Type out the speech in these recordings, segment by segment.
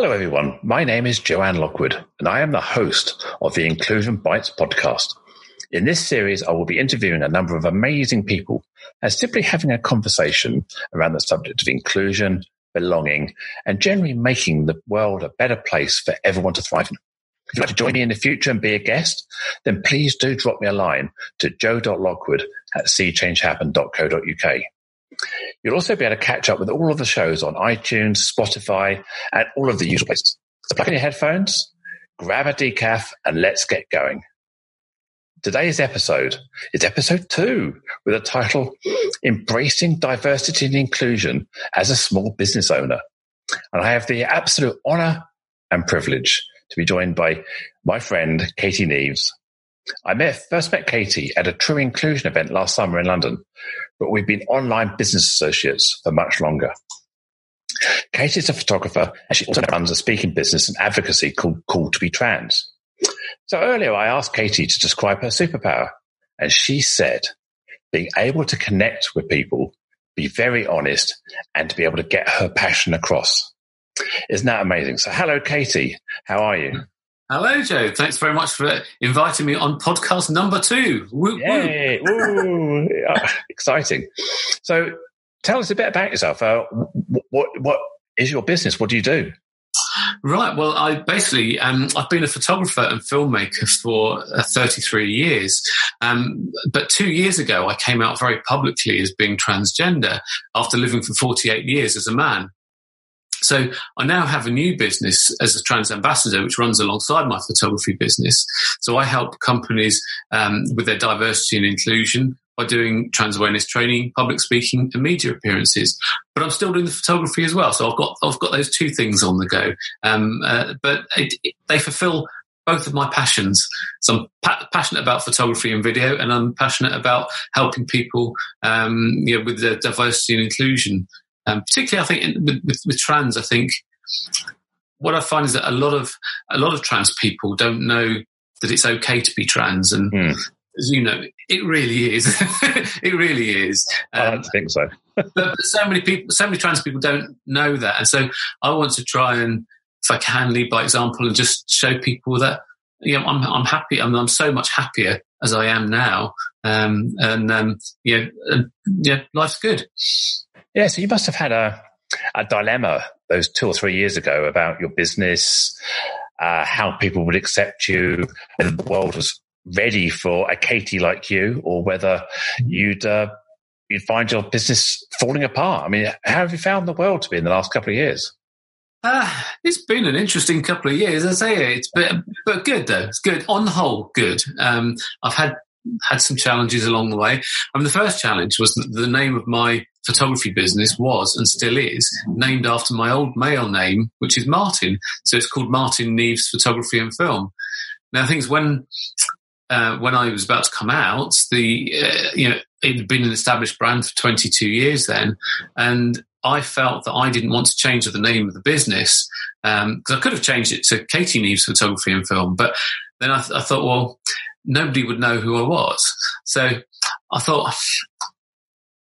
Hello, everyone. My name is Joanne Lockwood, and I am the host of the Inclusion Bites podcast. In this series, I will be interviewing a number of amazing people and simply having a conversation around the subject of inclusion, belonging, and generally making the world a better place for everyone to thrive in. If you'd like to join me in the future and be a guest, then please do drop me a line to joe.lockwood at seechangehappen.co.uk. You'll also be able to catch up with all of the shows on iTunes, Spotify, and all of the usual places. So plug in your headphones, grab a decaf, and let's get going. Today's episode is episode two with the title Embracing Diversity and Inclusion as a Small Business Owner. And I have the absolute honor and privilege to be joined by my friend Katie Neeves. I met, first met Katie at a True Inclusion event last summer in London, but we've been online business associates for much longer. Katie is a photographer and she also runs a speaking business and advocacy called Cool2b Trans. So earlier I asked Katie to describe her superpower and she said being able to connect with people, be very honest and to be able to get her passion across. Isn't that amazing? So hello, Katie. How are you? Hello, Joe. Thanks very much for inviting me on podcast number two. Woo, Yay. Woo. Exciting. So, tell us a bit about yourself. Uh, what what is your business? What do you do? Right. Well, I basically um, I've been a photographer and filmmaker for uh, 33 years. Um, but two years ago, I came out very publicly as being transgender after living for 48 years as a man. So I now have a new business as a trans ambassador, which runs alongside my photography business. So I help companies um, with their diversity and inclusion by doing trans awareness training, public speaking, and media appearances. But I'm still doing the photography as well. So I've got I've got those two things on the go. Um, uh, but it, it, they fulfil both of my passions. So I'm pa- passionate about photography and video, and I'm passionate about helping people, um, you know, with their diversity and inclusion. Um, particularly, I think in, with, with, with trans, I think what I find is that a lot of a lot of trans people don't know that it's okay to be trans, and mm. as you know, it really is. it really is. Um, I don't think so. but, but, so many people, so many trans people don't know that, and so I want to try and, if I can, lead by example and just show people that you know I'm I'm happy. I'm, I'm so much happier as I am now, um, and um, you know, uh, yeah, life's good. Yeah, so you must have had a, a dilemma those two or three years ago about your business, uh, how people would accept you, whether the world was ready for a Katie like you, or whether you'd uh, you'd find your business falling apart. I mean, how have you found the world to be in the last couple of years? Uh, it's been an interesting couple of years. I say it's but but good though. It's good on the whole. Good. Um, I've had had some challenges along the way. I mean, the first challenge was that the name of my photography business was and still is named after my old male name, which is Martin. So it's called Martin Neeves Photography and Film. Now, things when uh, when I was about to come out, the uh, you know it had been an established brand for 22 years then, and I felt that I didn't want to change the name of the business because um, I could have changed it to Katie Neeves Photography and Film, but then I, th- I thought, well, nobody would know who I was. So I thought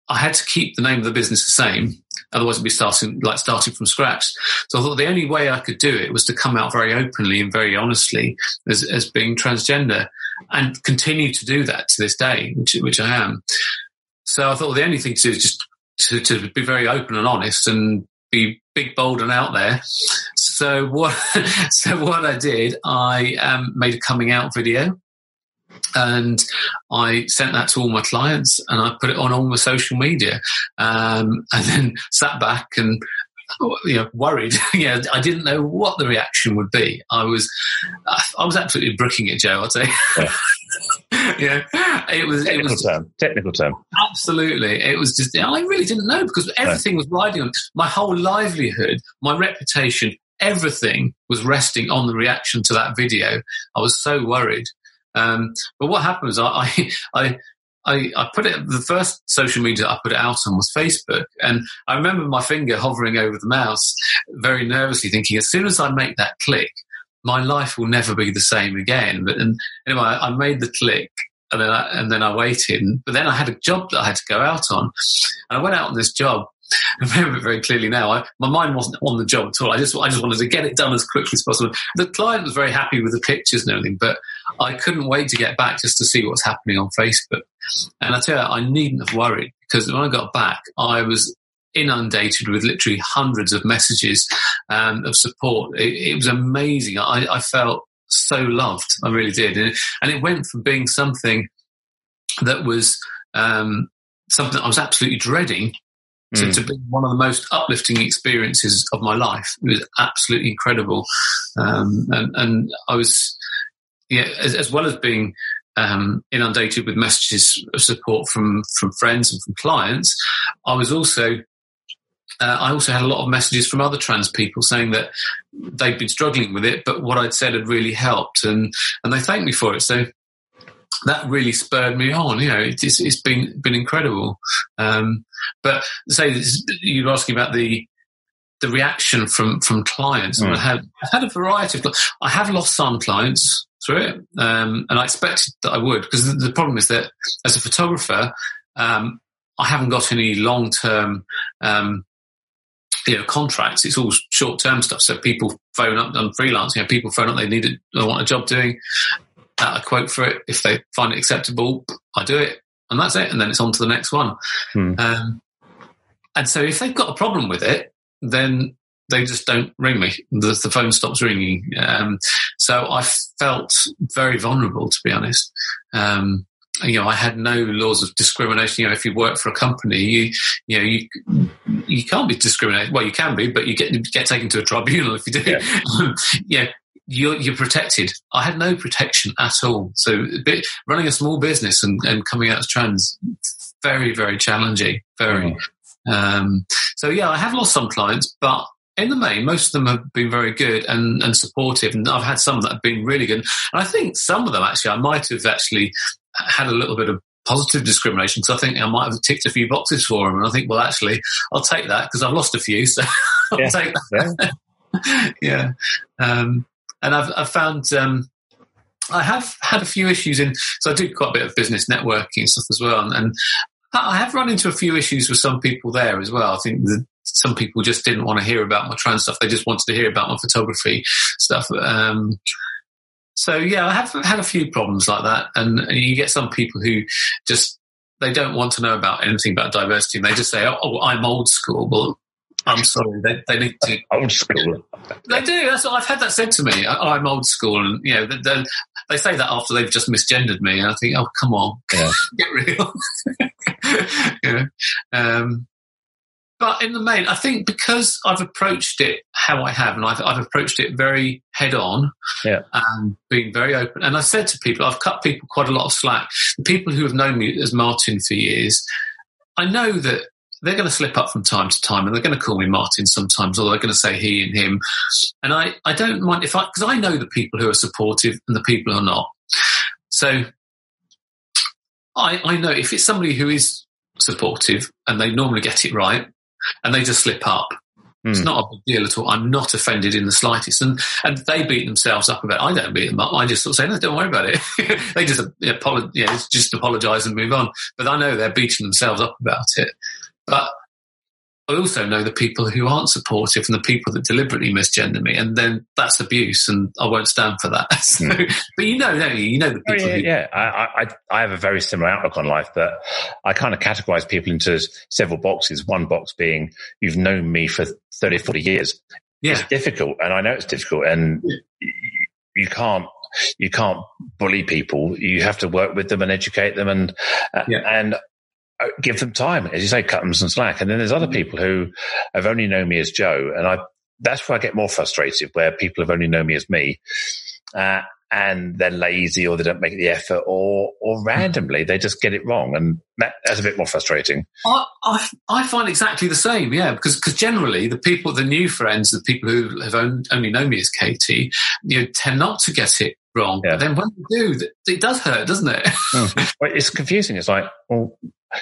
I had to keep the name of the business the same. Otherwise, it'd be starting like starting from scratch. So I thought the only way I could do it was to come out very openly and very honestly as, as being transgender, and continue to do that to this day, which, which I am. So I thought the only thing to do is just to, to be very open and honest and be big, bold, and out there. So what? so what I did, I um, made a coming out video and I sent that to all my clients and I put it on all my social media um, and then sat back and you know worried. Yeah I didn't know what the reaction would be. I was I was absolutely brooking it Joe I'd say yeah. yeah. It was technical it was term technical term. Absolutely. It was just I really didn't know because everything was riding on my whole livelihood my reputation everything was resting on the reaction to that video. I was so worried um, but what happened was I, I, I, I put it, the first social media I put it out on was Facebook. And I remember my finger hovering over the mouse very nervously thinking, as soon as I make that click, my life will never be the same again. But and anyway, I, made the click and then I, and then I waited. But then I had a job that I had to go out on. And I went out on this job I remember very clearly now. I, my mind wasn't on the job at all. I just, I just wanted to get it done as quickly as possible. The client was very happy with the pictures and everything, but I couldn't wait to get back just to see what's happening on Facebook. And I tell you, I needn't have worried because when I got back, I was inundated with literally hundreds of messages um, of support. It, it was amazing. I, I, felt so loved. I really did. And, and it went from being something that was um, something I was absolutely dreading to, mm. to, be one of the most uplifting experiences of my life. It was absolutely incredible. Um, and, and, I was, yeah, as, as well as being um, inundated with messages of support from, from friends and from clients, I was also uh, I also had a lot of messages from other trans people saying that they'd been struggling with it, but what I'd said had really helped, and and they thanked me for it. So that really spurred me on. You know, it's, it's been been incredible. Um, but say you're asking about the the reaction from from clients. Mm. I have I've had a variety of. I have lost some clients through it, um, and I expected that I would because the, the, problem is that as a photographer, um, I haven't got any long term. Um, you know, contracts. It's all short term stuff. So people phone up on freelance. You know, people phone up. They need it. They want a job doing a quote for it. If they find it acceptable, I do it, and that's it. And then it's on to the next one. Hmm. Um, and so if they've got a problem with it, then they just don't ring me. The, the phone stops ringing. Um, so I felt very vulnerable, to be honest. Um, you know, I had no laws of discrimination. You know, if you work for a company, you, you know, you, you can't be discriminated. Well, you can be, but you get, get taken to a tribunal if you do. Yeah. yeah you're, you're protected. I had no protection at all. So bit, running a small business and, and coming out as trans, very, very challenging. Very. Mm-hmm. Um, so yeah, I have lost some clients, but in the main, most of them have been very good and, and supportive. And I've had some that have been really good. And I think some of them actually, I might have actually had a little bit of positive discrimination because I think I might have ticked a few boxes for them. And I think, well, actually, I'll take that because I've lost a few. So I'll yeah. take that. Yeah. yeah. Um, and I've, I've found um, I have had a few issues in. So I do quite a bit of business networking and stuff as well, and, and I have run into a few issues with some people there as well. I think that some people just didn't want to hear about my trans stuff; they just wanted to hear about my photography stuff. Um, so yeah, I have had a few problems like that, and you get some people who just they don't want to know about anything about diversity, and they just say, "Oh, oh I'm old school." Well, I'm sorry, they, they need to. Old school. They do. That's what I've had that said to me. I, am old school, and you know, they, they, say that after they've just misgendered me, and I think, oh, come on, yeah. get real. you know, um, but in the main, I think because I've approached it how I have, and I've, I've approached it very head on, yeah, and being very open. And I said to people, I've cut people quite a lot of slack. The people who have known me as Martin for years, I know that they're going to slip up from time to time and they're going to call me Martin sometimes, or they're going to say he and him. And I, I don't mind if I, because I know the people who are supportive and the people who are not. So I, I know if it's somebody who is supportive and they normally get it right and they just slip up, mm. it's not a big deal at all. I'm not offended in the slightest. And, and they beat themselves up about it. I don't beat them up. I just sort of say, no, don't worry about it. they just, apologize, yeah, just apologize and move on. But I know they're beating themselves up about it. But I also know the people who aren't supportive and the people that deliberately misgender me, and then that's abuse, and I won't stand for that. so, mm. But you know, don't you? You know the people. Oh, yeah, who- yeah. I, I, I have a very similar outlook on life, but I kind of categorize people into several boxes. One box being you've known me for 30, 40 years. Yeah. It's difficult, and I know it's difficult, and yeah. you can't you can't bully people. You have to work with them and educate them, and yeah. and give them time, as you say, cut them some slack. And then there's other mm-hmm. people who have only known me as Joe, and I that's where I get more frustrated, where people have only known me as me, uh, and they're lazy or they don't make the effort, or or randomly they just get it wrong, and that, that's a bit more frustrating. I, I, I find exactly the same, yeah, because because generally the people, the new friends, the people who have only known me as Katie, you know, tend not to get it wrong. Yeah. But then when you do, it does hurt, doesn't it? mm. well, it's confusing. It's like, well,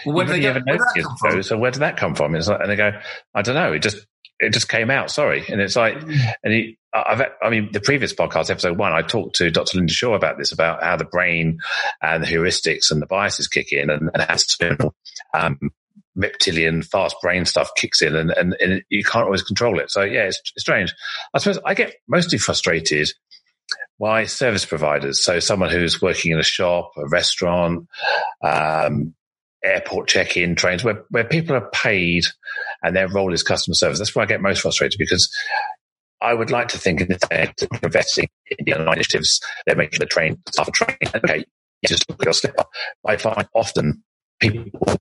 well, where did they ever notice So where did that come from? It's like, and they go, I don't know. It just it just came out. Sorry, and it's like, mm. and he, I've, I mean, the previous podcast, episode one, I talked to Dr. Linda Shaw about this, about how the brain and the heuristics and the biases kick in, and, and how um, reptilian fast brain stuff kicks in and, and, and you can't always control it. So yeah, it's, it's strange. I suppose I get mostly frustrated by service providers. So someone who's working in a shop, a restaurant, um, airport check-in trains, where, where people are paid and their role is customer service. That's where I get most frustrated because I would like to think in the investing in the initiatives, they're making the train staff train. Okay, just look your slip up. I find often people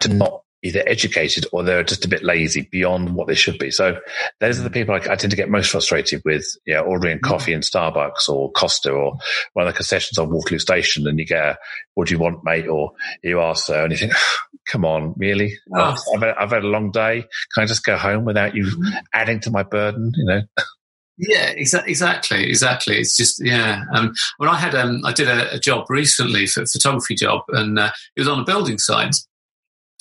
to not either educated or they're just a bit lazy beyond what they should be. So those are the people I, I tend to get most frustrated with, you know, ordering mm. coffee in Starbucks or Costa or one of the concessions on Waterloo Station and you get a, what do you want, mate? Or you ask so and you think, come on, really? I've, had, I've had a long day. Can I just go home without you mm. adding to my burden, you know? Yeah, exa- exactly, exactly. It's just yeah. Um, when I had um, I did a, a job recently for a photography job, and uh, it was on a building site,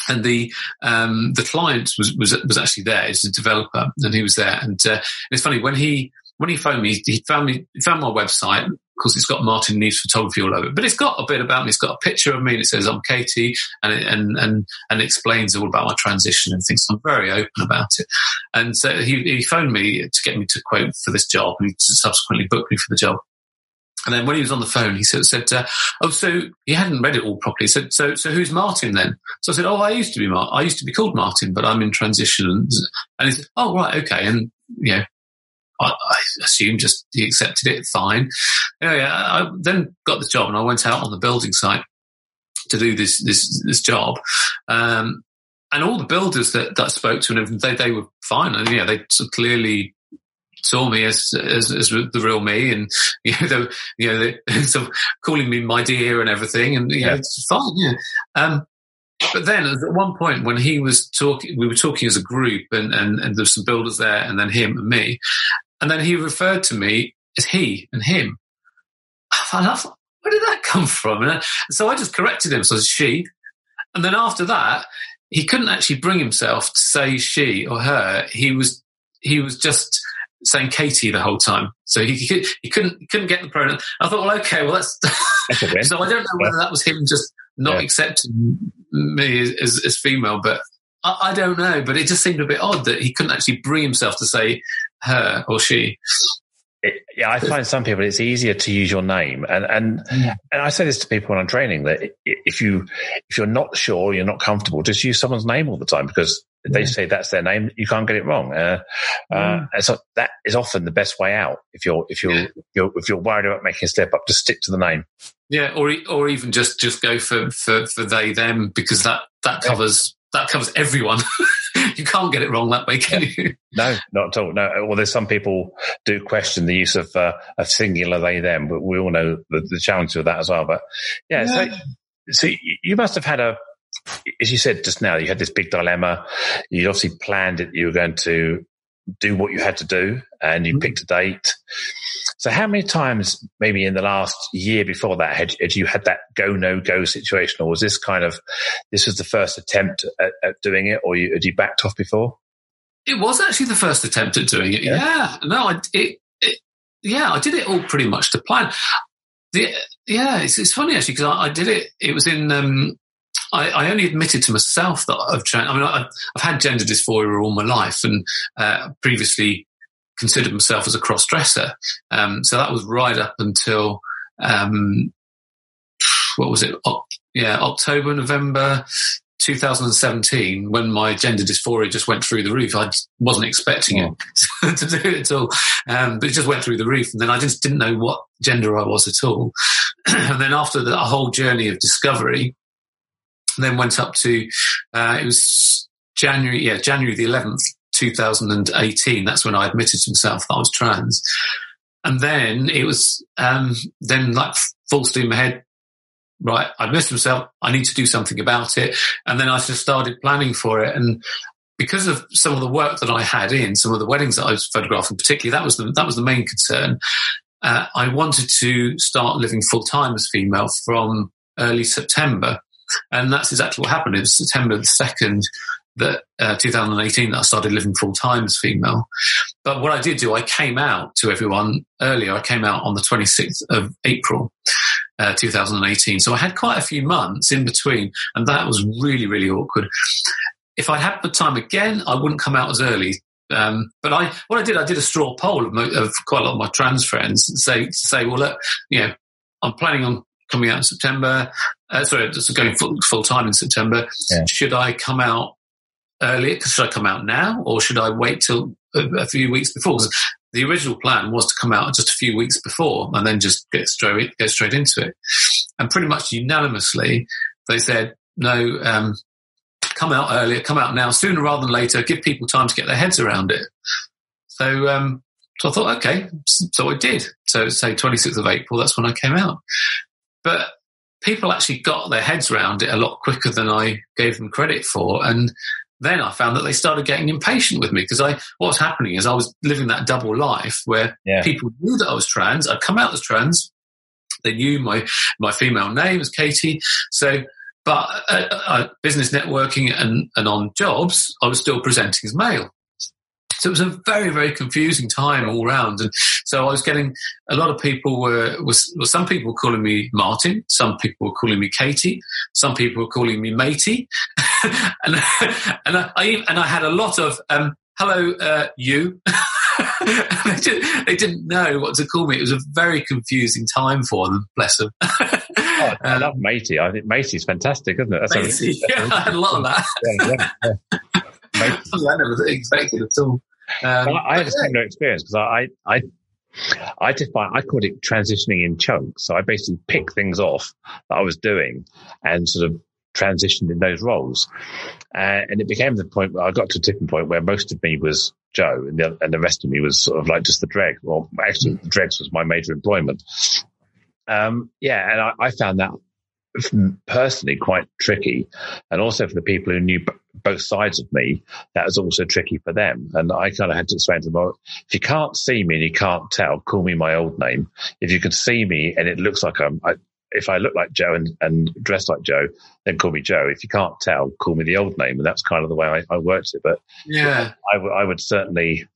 and the um, the client was, was was actually there. He's a developer, and he was there. And, uh, it's funny when he when he phoned me, he found me found my website. Of course, it's got Martin Neeves photography all over it, but it's got a bit about me. It's got a picture of me, and it says I'm Katie, and it, and and and explains all about my transition and things. So I'm very open about it. And so he, he phoned me to get me to quote for this job, and he subsequently booked me for the job. And then when he was on the phone, he said, said uh, "Oh, so he hadn't read it all properly." He said, "So, so who's Martin then?" So I said, "Oh, I used to be Martin. I used to be called Martin, but I'm in transition." And he said, "Oh, right, okay." And you know, I, I assume just he accepted it, fine. Anyway, I then got the job, and I went out on the building site to do this this this job. Um, and all the builders that, that I spoke to, and they they were fine, and yeah, they clearly saw me as, as, as the real me, and you know, they, you know, they, sort of calling me my dear and everything, and you yeah. know, it's fine. Yeah. Um, but then at one point when he was talking, we were talking as a group, and and, and there's some builders there, and then him and me, and then he referred to me as he and him. And I thought, where did that come from? And so I just corrected him, so she. And then after that, he couldn't actually bring himself to say she or her. He was he was just saying Katie the whole time. So he, he, he couldn't he couldn't get the pronoun. I thought, well, okay, well that's. so I don't know whether that was him just not yeah. accepting me as, as female, but I, I, don't know. But it just seemed a bit odd that he couldn't actually bring himself to say her or she. It, yeah, I find some people it's easier to use your name, and and yeah. and I say this to people when I'm training that if you if you're not sure, you're not comfortable, just use someone's name all the time because they say that's their name, you can't get it wrong. Uh, uh, mm. so that is often the best way out. If you're if you're, you're if you're worried about making a step up, just stick to the name. Yeah, or or even just just go for for, for they them because that that covers yeah. that covers everyone. you can't get it wrong that way, can you? No, not at all. No. Well, there's some people do question the use of uh, a singular they them, but we all know the, the challenge with that as well. But yeah, yeah. so so you must have had a as you said just now, you had this big dilemma. You obviously planned it. You were going to do what you had to do and you mm-hmm. picked a date. So how many times maybe in the last year before that had, had you had that go, no go situation or was this kind of, this was the first attempt at, at doing it or you, had you backed off before? It was actually the first attempt at doing it. Yeah. yeah. No, I, it, it, yeah, I did it all pretty much to plan. The, yeah, it's, it's funny actually because I, I, did it. It was in um, I, I, only admitted to myself that I've changed. I mean, I've, I've, had gender dysphoria all my life, and uh, previously considered myself as a cross dresser. Um, so that was right up until um, what was it? Yeah, October, November. 2017, when my gender dysphoria just went through the roof, I wasn't expecting oh. it to do it at all. Um, but it just went through the roof. And then I just didn't know what gender I was at all. and then after the whole journey of discovery, then went up to uh, it was January, yeah, January the 11th, 2018. That's when I admitted to myself that I was trans. And then it was um, then like full steam ahead. Right, I admitted myself. I need to do something about it. And then I just started planning for it. And because of some of the work that I had in, some of the weddings that I was photographing, particularly, that was the that was the main concern. Uh, I wanted to start living full time as female from early September. And that's exactly what happened. It was September the 2nd that uh, 2018 that I started living full time as female. But what I did do, I came out to everyone earlier. I came out on the 26th of April. uh, 2018. So I had quite a few months in between, and that was really, really awkward. If I'd had the time again, I wouldn't come out as early. Um, but I, what I did, I did a straw poll of, of quite a lot of my trans friends, and say, say, well, look, you know, I'm planning on coming out in September. Uh, sorry, just going full, full time in September. Yeah. Should I come out earlier? Should I come out now, or should I wait till a, a few weeks before? Because the original plan was to come out just a few weeks before and then just get straight get straight into it. And pretty much unanimously, they said no. Um, come out earlier, come out now, sooner rather than later. Give people time to get their heads around it. So, um, so I thought, okay, so I did. So, say 26th of April, that's when I came out. But people actually got their heads around it a lot quicker than I gave them credit for. And then I found that they started getting impatient with me because I what was happening is I was living that double life where yeah. people knew that I was trans. I'd come out as trans. They knew my my female name was Katie. So, but uh, uh, business networking and and on jobs, I was still presenting as male. So it was a very, very confusing time all round. And so I was getting a lot of people were, was, well, some people were calling me Martin, some people were calling me Katie, some people were calling me Matey. and, and I, and I had a lot of, um, hello, uh, you. they, didn't, they, didn't, know what to call me. It was a very confusing time for them, bless them. oh, I love Matey. I think Matey's fantastic, isn't it? That's Matey, a, yeah, I had a lot of that. yeah, yeah, I never expected at all. Um, well, I had a similar experience because I, I, I define, I called it transitioning in chunks. So I basically picked things off that I was doing and sort of transitioned in those roles. Uh, and it became the point where I got to a tipping point where most of me was Joe and the, and the rest of me was sort of like just the dreg. Well, actually, the dregs was my major employment. Um, yeah, and I, I found that personally quite tricky. And also for the people who knew both sides of me, that was also tricky for them. And I kind of had to explain to them, if you can't see me and you can't tell, call me my old name. If you can see me and it looks like I'm, I, if I look like Joe and, and dress like Joe, then call me Joe. If you can't tell, call me the old name. And that's kind of the way I, I worked it. But yeah, I, would certainly,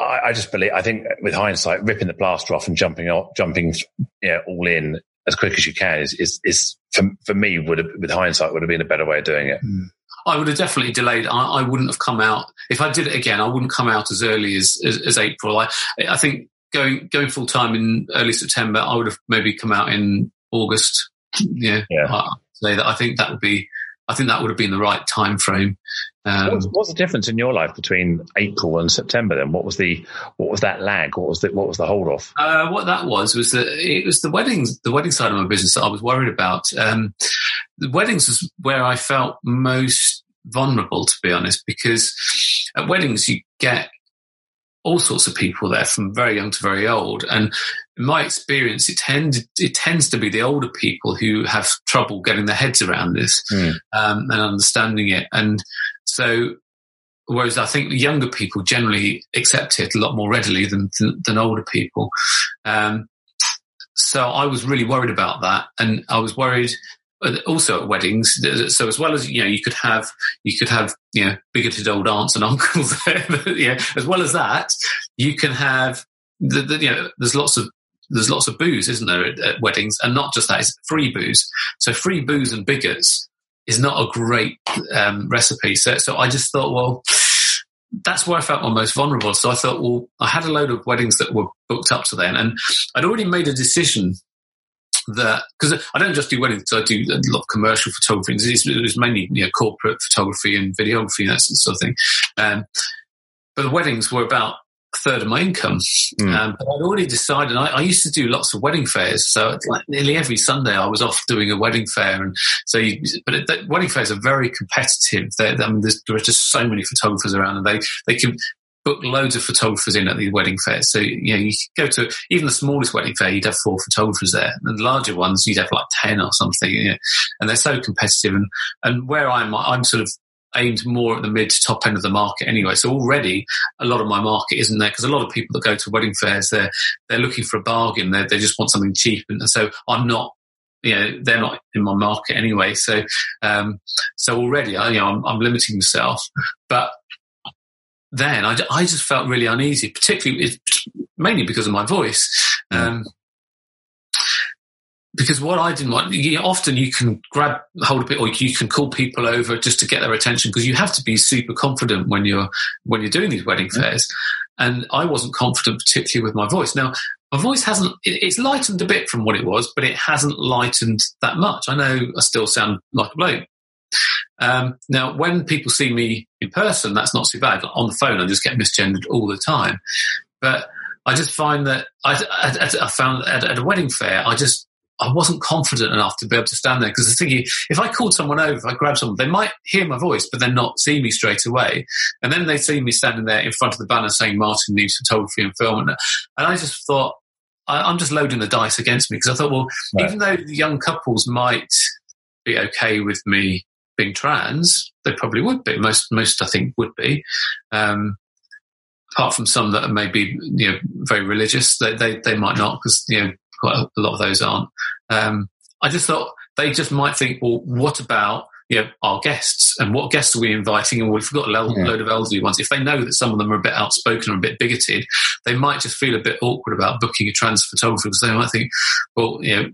I, I, just believe, I think with hindsight, ripping the plaster off and jumping off, jumping you know, all in as quick as you can is is, is for, for me would have, with hindsight would have been a better way of doing it. Mm. I would have definitely delayed. I, I, wouldn't have come out if I did it again. I wouldn't come out as early as as, as April. I I think going going full time in early September, I would have maybe come out in August. Yeah, yeah. I, say that. I think that would be. I think that would have been the right time frame. Um, what's, what's, the difference in your life between April and September? Then, what was the what was that lag? What was the what was the hold off? Uh, what that was was that it was the weddings, the wedding side of my business that I was worried about. Um, the weddings was where I felt most vulnerable, to be honest, because at weddings you get all sorts of people there from very young to very old. And in my experience, it tends, it tends to be the older people who have trouble getting their heads around this mm. um, and understanding it. And so, whereas I think younger people generally accept it a lot more readily than, than, than older people. Um, so I was really worried about that. And I was worried uh, also at weddings. So as well as you know, you could have you could have you know bigoted old aunts and uncles. yeah, as well as that, you can have the, the, you know there's lots of there's lots of booze, isn't there, at, at, weddings, and not just that, it's free booze. So free booze and bigots is not a great um, recipe. So, so I just thought, well, that's where I felt my most vulnerable. So I thought, well, I had a load of weddings that were booked up to then, and I'd already made a decision that because I don't just do weddings, I do a lot of commercial photography. It was mainly you know, corporate photography and videography and that sort of thing. Um, but the weddings were about third of my income. Mm. Um, but I'd already decided. I, I, used to do lots of wedding fairs, so like nearly every Sunday I was off doing a wedding fair. And so, you, but it, the, wedding fairs are very competitive. I mean, there are just so many photographers around, and they they can book loads of photographers in at the wedding fairs. So, you know, you go to even the smallest wedding fair, you'd have four photographers there. And the larger ones, you'd have like 10 or something. You know, and they're so competitive. And, and where I'm, I'm sort of aimed more at the mid to top end of the market anyway. So already a lot of my market isn't there because a lot of people that go to wedding fairs, they're, they're looking for a bargain. They they just want something cheap. And so I'm not you know they're not in my market anyway. So um, so already I, you know I'm, I'm, limiting myself. But then I, I just felt really uneasy, particularly mainly because of my voice. Um, because what I didn't want, you know, often you can grab hold of it, or you can call people over just to get their attention because you have to be super confident when you're when you're doing these wedding mm-hmm. fairs. And I wasn't confident, particularly with my voice. Now, my voice hasn't, it's lightened a bit from what it was, but it hasn't lightened that much. I know I still sound like a bloke. Um, now, when people see me in person, that's not so bad. On the phone, I just get misgendered all the time. But I just find that I, I, I found at, at, a wedding fair, I just I wasn't confident enough to be able to stand there because I was thinking if I called someone over, if I grabbed someone, they might hear my voice, but then not see me straight away. And then they see me standing there in front of the banner saying Martin Neeves Photography and Film. And, and I just thought, I, am just loading the dice against me because I thought, well, right. even though the young couples might be okay with me being trans, they probably would be. Most, most I think would be. Um, apart from some that are maybe you know very religious, they they, they might not because you know quite a, lot of those aren't. Um, I just thought they just might think, well, what about you know, our guests and what guests are we inviting? And we've got a load, yeah. load of elderly ones. If they know that some of them are a bit outspoken or a bit bigoted, they might just feel a bit awkward about booking a trans photographer because they might think, well, you know,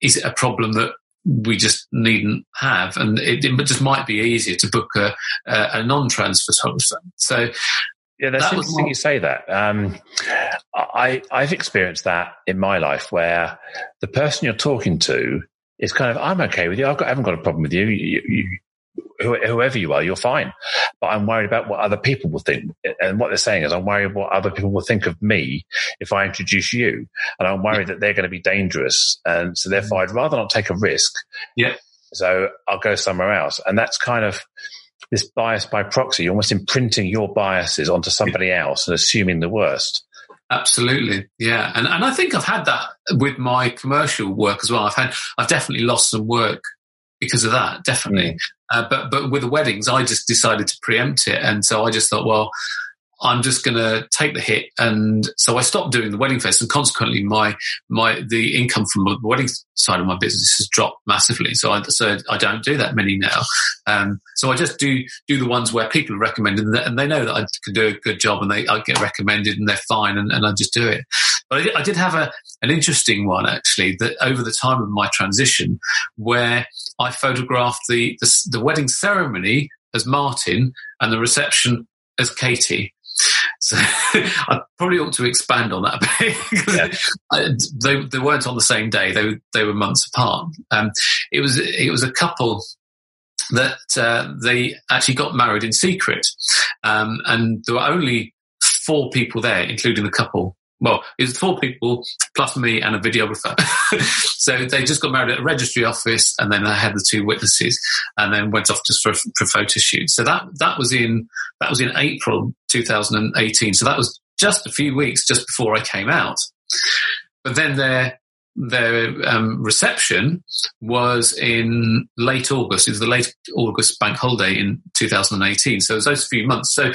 is it a problem that we just needn't have? And it, it just might be easier to book a, a, a non-trans photographer. So yeah, that's that interesting you say that. Um, I I've experienced that in my life where the person you're talking to is kind of I'm okay with you. I've got, I haven't got a problem with you. you, you whoever you are, you're fine. But I'm worried about what other people will think. And what they're saying is, I'm worried what other people will think of me if I introduce you. And I'm worried that they're going to be dangerous. And so therefore, I'd rather not take a risk. Yeah. So I'll go somewhere else. And that's kind of, this bias by proxy, you're almost imprinting your biases onto somebody else and assuming the worst. Absolutely, yeah, and and I think I've had that with my commercial work as well. I've had I've definitely lost some work because of that, definitely. Mm. Uh, but but with the weddings, I just decided to preempt it, and so I just thought, well, I'm just going to take the hit. And so I stopped doing the wedding fest and consequently my, my, the income from the wedding side of my business has dropped massively. So I, so I don't do that many now. Um, so I just do, do the ones where people are recommended and they know that I can do a good job and they, I get recommended and they're fine and, and I just do it. But I did, I did have a, an interesting one actually that over the time of my transition where I photographed the, the, the wedding ceremony as Martin and the reception as Katie. So I probably ought to expand on that a bit because yeah. they they weren't on the same day; they they were months apart. Um, it was it was a couple that uh, they actually got married in secret, um, and there were only four people there, including the couple well, it was four people plus me and a videographer. so they just got married at a registry office, and then they had the two witnesses, and then went off just for for photo shoot. So that that was in that was in April 2018. So that was just a few weeks just before I came out. But then their their um, reception was in late August. It was the late August bank holiday in 2018. So it was those few months. So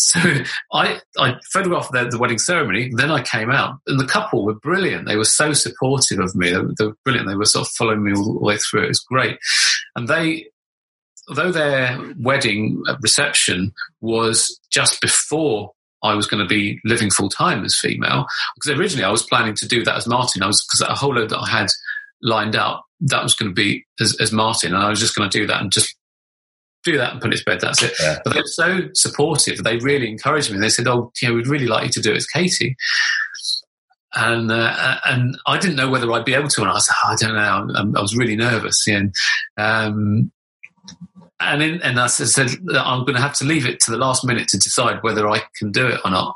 so I, I photographed the, the, wedding ceremony. Then I came out, and the couple were brilliant. They were so supportive of me. They, they were brilliant. They were sort of following me all the way through. It was great. And they, although their wedding reception was just before I was going to be living full time as female, because originally I was planning to do that as Martin. I was because a whole load that I had lined up that was going to be as, as Martin, and I was just going to do that and just do that and put it to bed. That's it. Yeah. But they were so supportive. They really encouraged me. They said, "Oh, you know, we'd really like you to do it as Katie." And uh, and I didn't know whether I'd be able to, and I was oh, I don't know. I, I was really nervous, and um, and in, and I said I'm going to have to leave it to the last minute to decide whether I can do it or not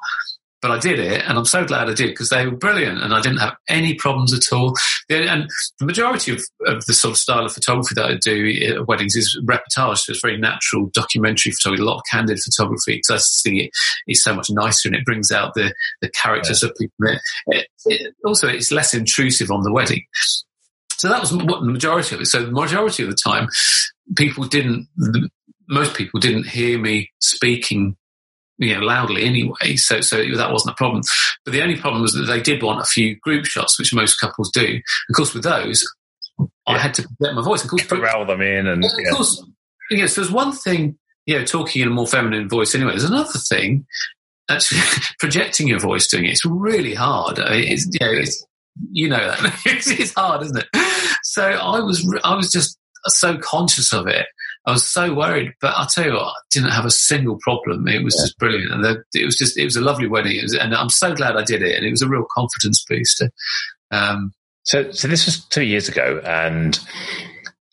but I did it, and I'm so glad I did because they were brilliant, and I didn't have any problems at all. And the majority of, of the sort of style of photography that I do at weddings is reportage, so it's very natural documentary photography, a lot of candid photography because I think it is so much nicer and it brings out the the characters yeah. of people. It, it, also, it's less intrusive on the wedding. So that was what the majority of it. So the majority of the time, people didn't. Most people didn't hear me speaking you know, loudly anyway. So, so that wasn't a problem. But the only problem was that they did want a few group shots, which most couples do. Of course, with those, yeah. I had to get my voice. Of course, corral them in, and of yeah. course, yes. There's one thing, you know, talking in a more feminine voice. Anyway, there's another thing. Actually, projecting your voice doing it, it's really hard. It's, you know, it's, you know that it's, it's hard, isn't it? So I was, I was just so conscious of it. I was so worried, but I'll tell you what, I didn't have a single problem. It was yeah. just brilliant. And the, it was just, it was a lovely wedding. Was, and I'm so glad I did it. And it was a real confidence booster. Um, so, so this was two years ago and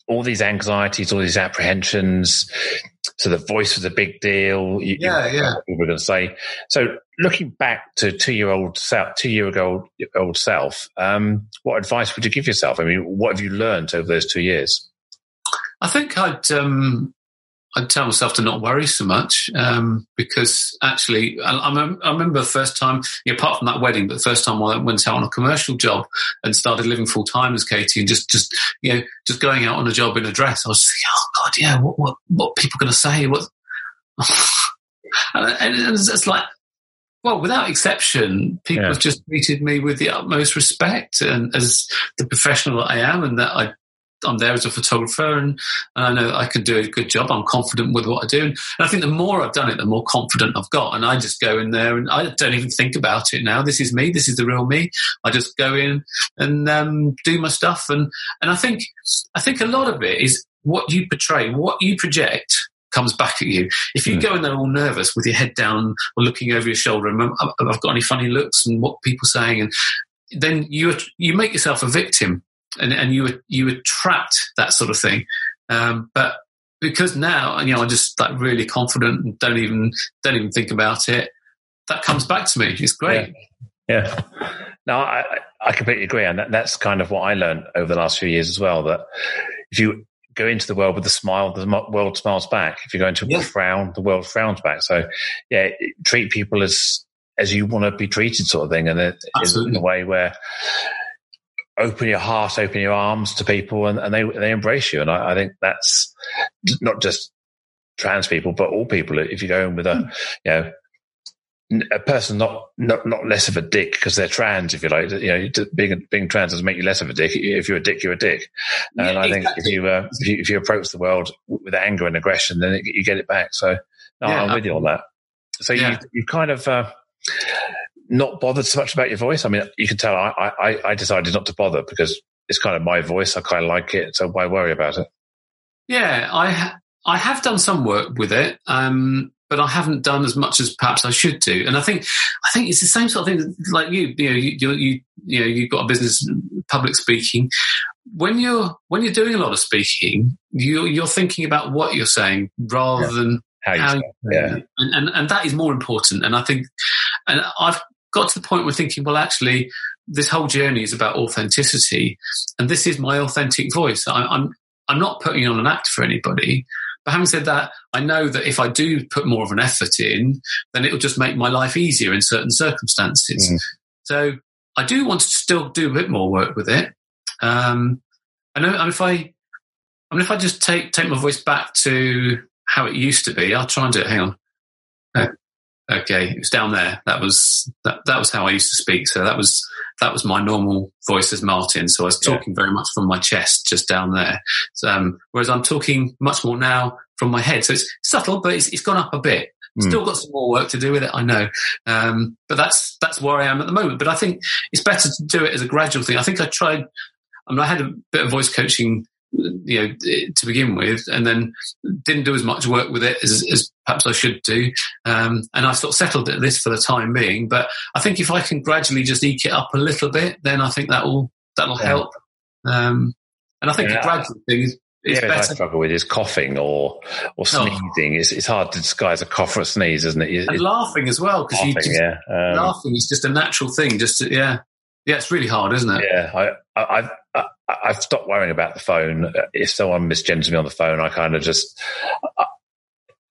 all these anxieties, all these apprehensions. So the voice was a big deal. You, yeah, you, yeah. People were going to say. So looking back to two year old self, two year ago old self, um, what advice would you give yourself? I mean, what have you learned over those two years? I think I'd um, I'd tell myself to not worry so much um, because actually, I, I, remember the first time, you know, apart from that wedding, but the first time I went out on a commercial job and started living full time as Katie and just, just, you know, just going out on a job in a dress, I was thinking, oh God, yeah, what, what, what people going to say? What? and it's, it's like, well, without exception, people yeah. have just treated me with the utmost respect and as the professional that I am and that I I'm there as a photographer and, and, I know I can do a good job. I'm confident with what I do. And I think the more I've done it, the more confident I've got. And I just go in there and I don't even think about it now. This is me. This is the real me. I just go in and um, do my stuff. And, and I think, I think a lot of it is what you portray, what you project comes back at you. If you mm. go in there all nervous with your head down or looking over your shoulder and I've got any funny looks and what people saying and then you you make yourself a victim and, and you you attract that sort of thing. Um, but because now you know I'm just like really confident and don't even don't even think about it. That comes back to me. It's great. Yeah. yeah. No, I, I completely agree, and that, that's kind of what I learned over the last few years as well. That if you go into the world with a smile, the world smiles back. If you go into yeah. a frown, the world frowns back. So, yeah, treat people as as you want to be treated, sort of thing, and it, in a way where open your heart, open your arms to people, and, and they they embrace you. And I, I, think that's not just trans people, but all people. If you go in with a, mm. you know, a person not not not less of a dick because they're trans, if you like, you know, being being trans doesn't make you less of a dick. If you're a dick, you're a dick. And yeah, I think exactly. if you, uh, if you if you approach the world with anger and aggression, then it, you get it back. So no, yeah, I'm with you on that. So yeah. you you kind of. Uh, not bothered so much about your voice. I mean, you can tell I, I, I decided not to bother because it's kind of my voice. I kind of like it. So why worry about it? Yeah, I, ha- I have done some work with it. Um, but I haven't done as much as perhaps I should do. And I think, I think it's the same sort of thing. Like you, you know, you, you, you know, you've got a business, public speaking. When you're when you're doing a lot of speaking, you're you're thinking about what you're saying rather yeah. than how, how you, yeah. And, and and that is more important. And I think, and I've got to the point where thinking, well, actually, this whole journey is about authenticity, and this is my authentic voice. I, I'm I'm not putting on an act for anybody. But having said that, I know that if I do put more of an effort in, then it'll just make my life easier in certain circumstances. Mm. So I do want to still do a bit more work with it. Um, I know if I, I mean, if I just take take my voice back to how it used to be, I'll try and do it. Hang on. Okay, it was down there. That was that, that was how I used to speak. So that was that was my normal voice as Martin. So I was talking yeah. very much from my chest, just down there. So, um, whereas I'm talking much more now from my head. So it's subtle, but it's, it's gone up a bit. Mm. Still got some more work to do with it, I know. Um, but that's that's where I am at the moment. But I think it's better to do it as a gradual thing. I think I tried. I mean, I had a bit of voice coaching you know, to begin with, and then didn't do as much work with it as, as perhaps I should do. Um, and I've sort of settled at this for the time being. But I think if I can gradually just eke it up a little bit, then I think that will that'll yeah. help. Um, and I think yeah. a gradual thing is. It's yeah, better. I struggle with is coughing or or oh. sneezing. Oh. It's, it's hard to disguise a cough or a sneeze, isn't it? It, and laughing as well because you just, yeah. Um, laughing is just a natural thing. Just to, yeah, yeah, it's really hard, isn't it? Yeah, I, I, I, I've stopped worrying about the phone. If someone misgenders me on the phone, I kind of just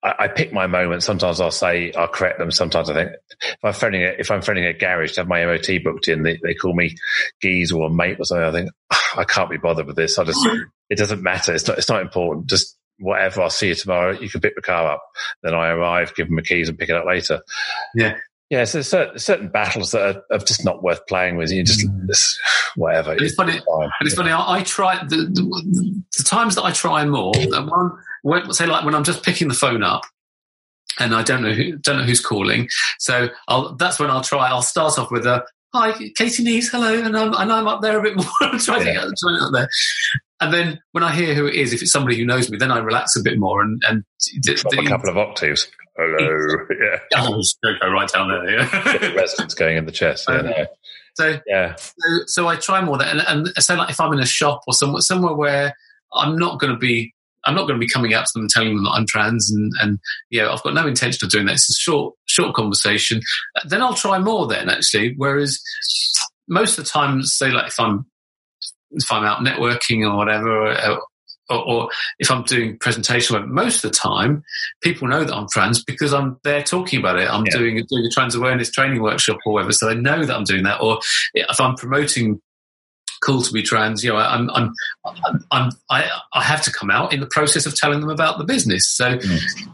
I, I, pick my moments. Sometimes I'll say I'll correct them. Sometimes I think if I'm phoning a, if I'm phoning a garage to have my MOT booked in, they, they call me geese or mate or something. I think ah, I can't be bothered with this. I just it doesn't matter. It's not it's not important. Just whatever. I'll see you tomorrow. You can pick the car up. Then I arrive, give them the keys, and pick it up later. Yeah. Yeah, so certain, certain battles that are, are, just not worth playing with. You just mm. whatever. And it's funny. And it's funny. I, I try the, the, the, times that I try more. One, when, say like when I'm just picking the phone up, and I don't know who don't know who's calling. So I'll, that's when I'll try. I'll start off with a hi, Katie Neeves, hello, and I'm and I'm up there a bit more. I'm trying yeah. to get trying up there. And then when I hear who it is, if it's somebody who knows me, then I relax a bit more and and a couple of octaves. Hello, yeah. Oh, go right down there. Yeah. resonance going in the chest. Yeah, um, no. So yeah, so, so, I try more that, and, and so like if I'm in a shop or somewhere somewhere where I'm not going to be I'm not going to be coming out to them and telling them that I'm trans and, and yeah, I've got no intention of doing that. It's a short, short conversation. Then I'll try more then actually. Whereas most of the time, say like if I'm, if I'm out networking or whatever, or, or, if I'm doing presentation, most of the time people know that I'm trans because I'm there talking about it. I'm yeah. doing, doing a trans awareness training workshop or whatever. So they know that I'm doing that. Or if I'm promoting Cool2b Trans. You know, I'm, I'm, I'm, I'm I, I have to come out in the process of telling them about the business. So, mm.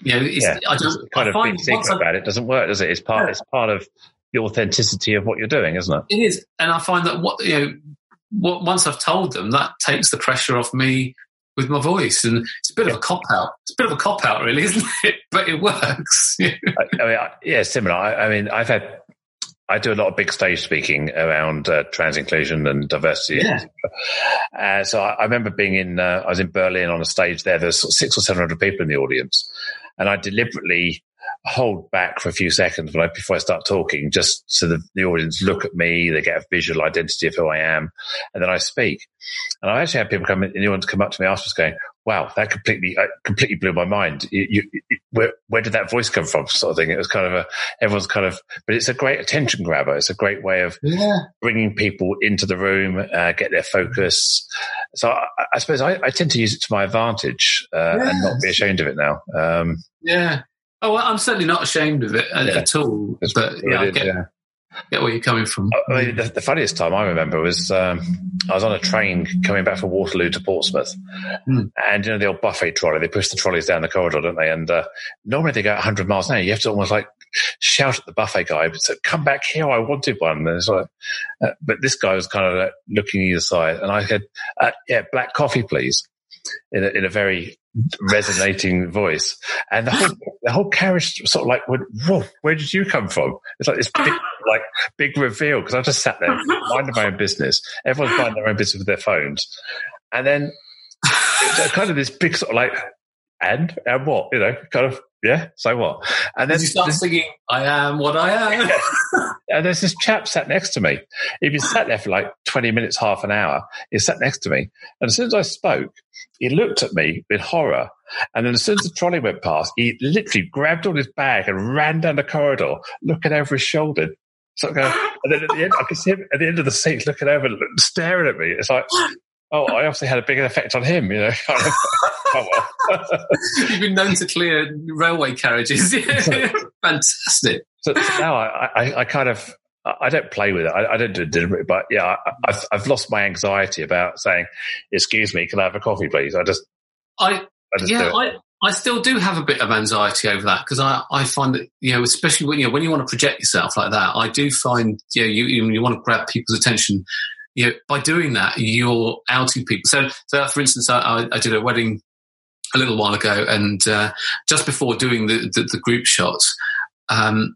you know, yeah. I don't kind I of big secret about it doesn't work, does it? It's part, yeah. it's part of the authenticity of what you're doing, isn't it? It is, and I find that what you know, once I've told them, that takes the pressure off me with my voice, and it's a bit yeah. of a cop out. It's a bit of a cop out, really, isn't it? But it works. I, I mean, yeah, similar. I, I mean, I've had I do a lot of big stage speaking around uh, trans inclusion and diversity. Yeah. Uh, so I, I, remember being in, uh, I was in Berlin on a stage there. There's six or seven hundred people in the audience, and I deliberately hold back for a few seconds I, before I start talking, just so the, the audience look at me, they get a visual identity of who I am, and then I speak. And I actually had people come in, anyone to come up to me afterwards going, wow, that completely, uh, completely blew my mind. You, you, where, where did that voice come from? Sort of thing. It was kind of a, everyone's kind of, but it's a great attention grabber. It's a great way of yeah. bringing people into the room, uh, get their focus. So I, I suppose I, I, tend to use it to my advantage, uh, yes. and not be ashamed of it now. Um, yeah. Oh, well, I'm certainly not ashamed of it yeah. at all. but yeah, I get, yeah get where you're coming from. I mean, the, the, funniest time I remember was um, I was on a train coming back from Waterloo to Portsmouth, mm. and you know the old buffet trolley. They push the trolleys down the corridor, don't they? And uh, normally they go 100 miles an hour. You have to almost like shout at the buffet guy, but say, "Come back here! I wanted one." And it's like, uh, but this guy was kind of uh, looking either side, and I said, uh, "Yeah, black coffee, please." In a, in a very resonating voice, and the whole the whole carriage sort of like went, "Whoa, where did you come from?" It's like this big, like big reveal because I just sat there minding my own business. Everyone's minding their own business with their phones, and then it's kind of this big sort of like, and and what you know, kind of yeah. So what? And then you start this, singing, "I am what I am." and there's this chap sat next to me. He'd been sat there for like twenty minutes, half an hour. He sat next to me, and as soon as I spoke, he looked at me with horror. And then as soon as the trolley went past, he literally grabbed on his bag and ran down the corridor, looking over his shoulder. So I go, and then at the end, I could see him at the end of the seat looking over, staring at me. It's like, oh, I obviously had a big effect on him, you know. oh, You've been known to clear railway carriages. Fantastic. So, so now I, I, I, kind of I don't play with it. I, I don't do it deliberately, but yeah, I, have I've lost my anxiety about saying, "Excuse me, can I have a coffee, please?" I just, I, I just yeah, I, I still do have a bit of anxiety over that because I, I find that you know, especially when you know, when you want to project yourself like that, I do find you know, you you, you want to grab people's attention. You know, by doing that, you're outing people. So, so for instance, I, I did a wedding a little while ago, and uh, just before doing the, the, the group shots, um,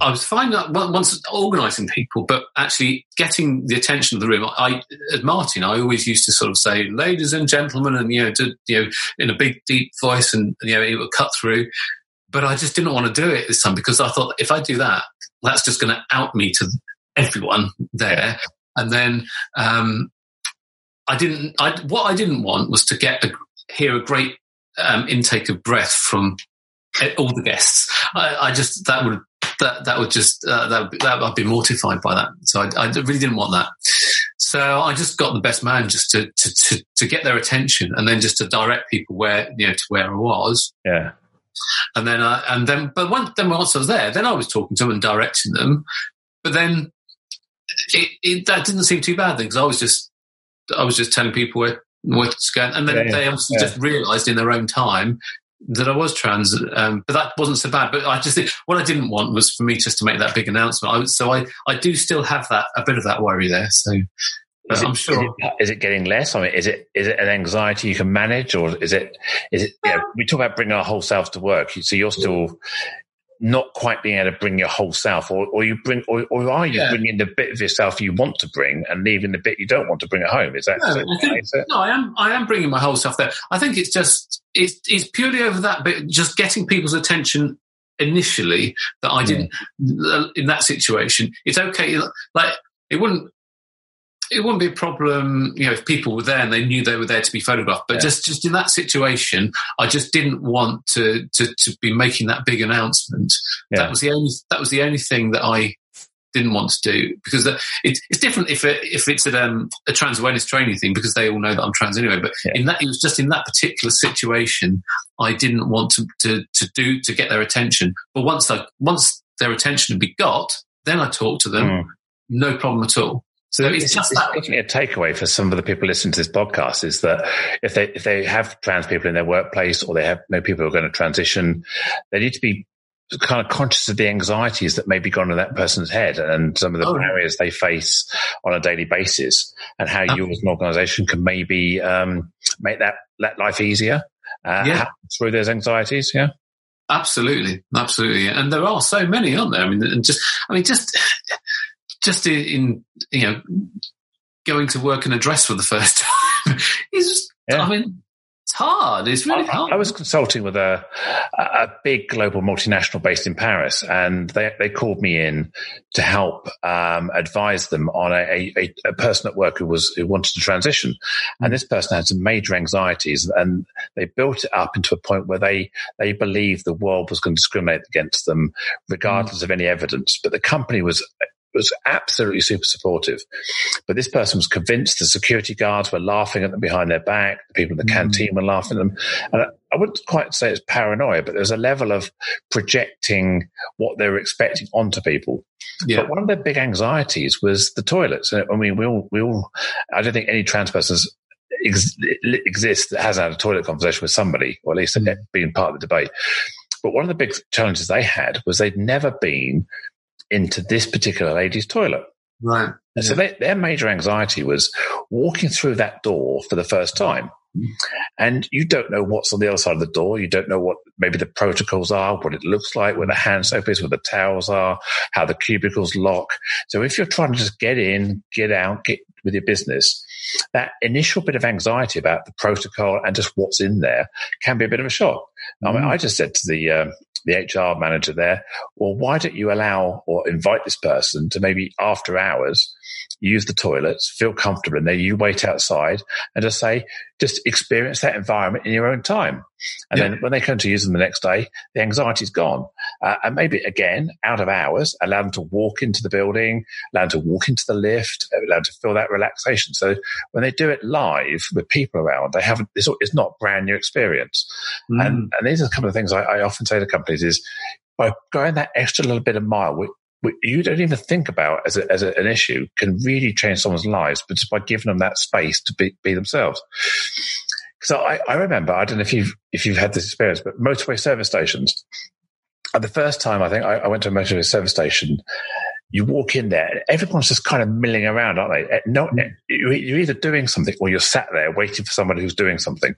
I was finding once organising people, but actually getting the attention of the room. I, as Martin, I always used to sort of say, "Ladies and gentlemen," and you know, you know, in a big deep voice, and you know, it would cut through. But I just didn't want to do it this time because I thought if I do that, that's just going to out me to everyone there, and then um, I didn't. I, what I didn't want was to get a, hear a great um, intake of breath from all the guests. I, I, just that would that that would just uh, that, would, that I'd be mortified by that. So I, I, really didn't want that. So I just got the best man just to, to to to get their attention, and then just to direct people where you know to where I was. Yeah. And then I and then but once then once I was there, then I was talking to them and directing them. But then it, it that didn't seem too bad then because I was just I was just telling people where what's going, and then yeah, they obviously yeah. just realised in their own time that I was trans, um, but that wasn't so bad. But I just think what I didn't want was for me just to make that big announcement. I, so I, I do still have that a bit of that worry there. So is it, I'm sure. Is it, is it, getting less? I mean, is it is it an anxiety you can manage, or is it is it? Know, we talk about bringing our whole selves to work. So you're still not quite being able to bring your whole self, or, or you bring, or, or are you yeah. bringing the bit of yourself you want to bring and leaving the bit you don't want to bring at home? Is that? No, I, think, no I am. I am bringing my whole self there. I think it's just it's it's purely over that bit, just getting people's attention initially that I hmm. didn't yeah. in that situation. It's okay. Like it wouldn't it wouldn't be a problem, you know, if people were there and they knew they were there to be photographed. But yeah. just, just in that situation, I just didn't want to, to, to be making that big announcement. Yeah. That was the only, that was the only thing that I didn't want to do because the, it, it's different if it, if it's a, um, a trans awareness training thing because they all know that I'm trans anyway. But yeah. in that, it was just in that particular situation, I didn't want to, to, to do, to get their attention. But once I, once their attention had been got, then I talked to them. Mm. No problem at all. So it's, it's just it's definitely a takeaway for some of the people listening to this podcast is that if they if they have trans people in their workplace or they have no people who are going to transition, they need to be kind of conscious of the anxieties that may be gone in that person's head and some of the oh. barriers they face on a daily basis and how you as an organization can maybe um, make that, that life easier uh, yeah. through those anxieties. Yeah. Absolutely. Absolutely. And there are so many, aren't there? I mean, and just, I mean, just, just in you know going to work in a dress for the first time is yeah. I mean it's hard. It's really hard. I was consulting with a a big global multinational based in Paris, and they they called me in to help um, advise them on a, a, a, person at work who was who wanted to transition, and this person had some major anxieties, and they built it up into a point where they they believed the world was going to discriminate against them, regardless mm. of any evidence. But the company was was absolutely super supportive. But this person was convinced the security guards were laughing at them behind their back. The people in the mm. canteen were laughing at them. And I wouldn't quite say it's paranoia, but there's a level of projecting what they were expecting onto people. Yeah. But one of their big anxieties was the toilets. I mean, we all, we all, I don't think any trans persons ex- exists that hasn't had a toilet conversation with somebody, or at least mm. been part of the debate. But one of the big challenges they had was they'd never been into this particular lady's toilet. Right. Yeah. So they, their major anxiety was walking through that door for the first time. And you don't know what's on the other side of the door. You don't know what maybe the protocols are, what it looks like, where the hand soap is, where the towels are, how the cubicles lock. So if you're trying to just get in, get out, get with your business, that initial bit of anxiety about the protocol and just what's in there can be a bit of a shock. I mean, mm. I just said to the um, the HR manager there, well, why don't you allow or invite this person to maybe after hours use the toilets, feel comfortable in there, you wait outside and just say, just experience that environment in your own time. And yeah. then when they come to use them the next day, the anxiety's gone. Uh, and maybe again, out of hours, allow them to walk into the building, allow them to walk into the lift, allow them to feel that relaxation. So when they do it live with people around, they haven't, it's, it's not brand new experience. Mm. And, and these are a couple of things I, I often say to companies is by going that extra little bit of mile, you don't even think about as, a, as a, an issue can really change someone's lives, but just by giving them that space to be, be themselves. So I, I remember, I don't know if you've, if you've had this experience, but motorway service stations, at the first time I think I, I went to a motorway service station you walk in there, everyone's just kind of milling around, aren't they? Eh, no, eh, you're either doing something or you're sat there waiting for somebody who's doing something.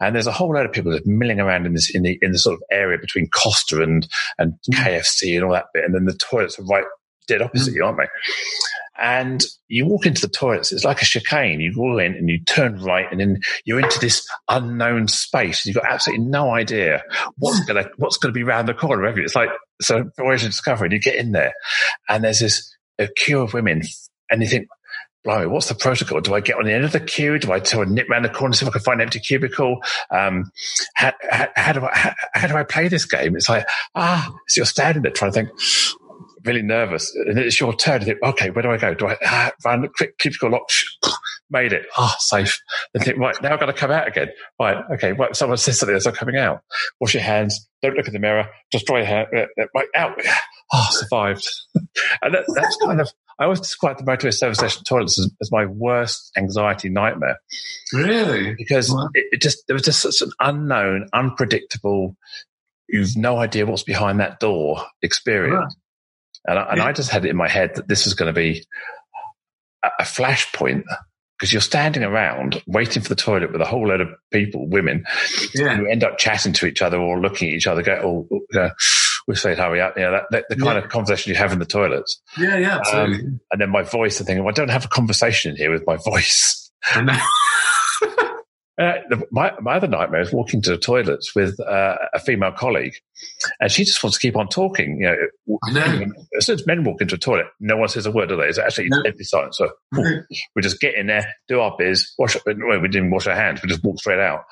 And there's a whole load of people just milling around in this, in the, in the sort of area between Costa and, and mm. KFC and all that bit. And then the toilets are right dead opposite mm. you, aren't they? And you walk into the toilets, it's like a chicane. You go in and you turn right, and then you're into this unknown space. You've got absolutely no idea what's mm. gonna what's gonna be around the corner. It's like so voyage of discovery. And you get in there, and there's this a queue of women, and you think, blimey, what's the protocol? Do I get on the end of the queue? Do I tell a nip around the corner, see if I can find an empty cubicle? Um, how, how, how, do I, how, how, do I play this game? It's like, ah, so you're standing there trying to think, really nervous. And it's your turn to think, okay, where do I go? Do I ah, run quick cubicle lock? Made it. Ah, oh, safe. And think, right, now I've got to come out again. Right, okay, someone says something as I'm coming out. Wash your hands. Don't look in the mirror. Just dry your hair. Uh, uh, right, out. Ah, oh, survived. and that, that's kind of, I always describe the motorway service station toilets as, as, my worst anxiety nightmare. Really? Because it, it just, there was just such an unknown, unpredictable, you've no idea what's behind that door experience. And I, and I just had it in my head that this was going to be a, a flashpoint because you're standing around waiting for the toilet with a whole load of people, women, yeah. who end up chatting to each other or looking at each other, go, oh, oh we say hurry up. You know, that, that the kind yeah. of conversation you have in the toilets. Yeah, yeah, absolutely. Um, and then my voice, I think, well, I don't have a conversation in here with my voice. Uh, my, my other nightmare is walking to the toilets with uh, a female colleague, and she just wants to keep on talking. You know, know. as soon as men walk into a toilet, no one says a word, do they? It's actually no. empty silence. So we just get in there, do our biz, wash. Well, we didn't wash our hands. We just walk straight out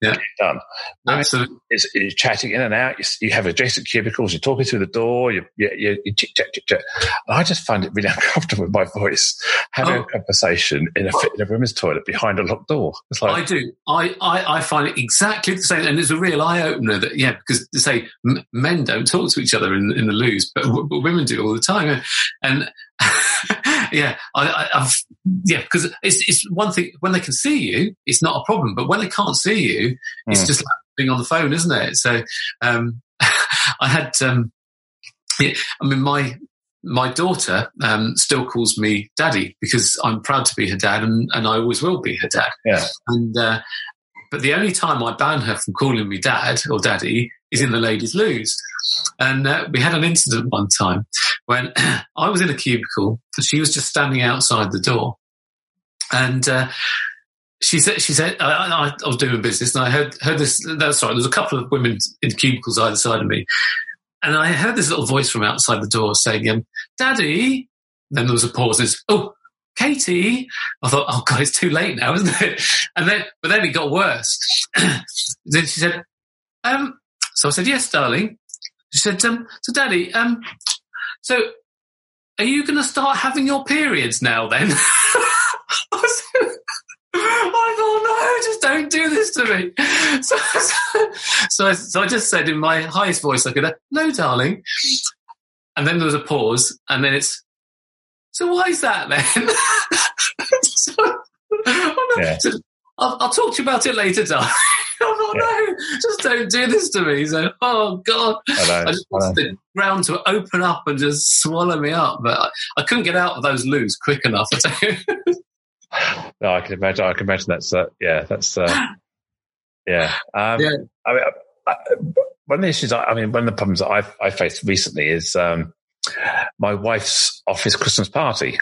yeah. done. Absolutely. It's, it's, chatting in and out. You, you, have adjacent cubicles. You're talking through the door. You, you, you, you chick, chat, chick, chat. And I just find it really uncomfortable with my voice having oh. a conversation in a, in a women's toilet behind a locked door. It's like, I do. I, I, I find it exactly the same. And it's a real eye opener that, yeah, because to say m- men don't talk to each other in, in the loos, but, but women do all the time. And yeah, I, have yeah, because it's it's one thing when they can see you, it's not a problem, but when they can't see you, it's mm. just like being on the phone, isn't it? So, um, I had, um, yeah, I mean, my my daughter um, still calls me daddy because I'm proud to be her dad, and, and I always will be her dad. Yeah, and uh, but the only time I ban her from calling me dad or daddy is in the ladies' loos. And uh, we had an incident one time when I was in a cubicle and she was just standing outside the door. And uh, she said, she said, I, I, was doing business and I heard, heard this. That's. There was a couple of women in cubicles either side of me. And I heard this little voice from outside the door saying, um, Daddy. Then there was a pause. And oh, Katie. I thought, oh God, it's too late now, isn't it? And then, but then it got worse. then she said, um, so I said, yes, darling. She said, um, so daddy, um, so are you going to start having your periods now then? I thought, no, just don't do this to me. So, so, so, I, so I just said in my highest voice I could, no, darling. And then there was a pause, and then it's, so why is that then? so, yeah. I'll, I'll, talk to you about it later, darling. Oh yeah. no, just don't do this to me. So, oh God, I, I just want the ground to open up and just swallow me up. But I, I couldn't get out of those loos quick enough. no, I can imagine. I can imagine that's uh, yeah, that's uh, yeah. Um, yeah. I mean, I, one of the issues, I, I, mean, one of the problems that I've I faced recently is um, my wife's office Christmas party.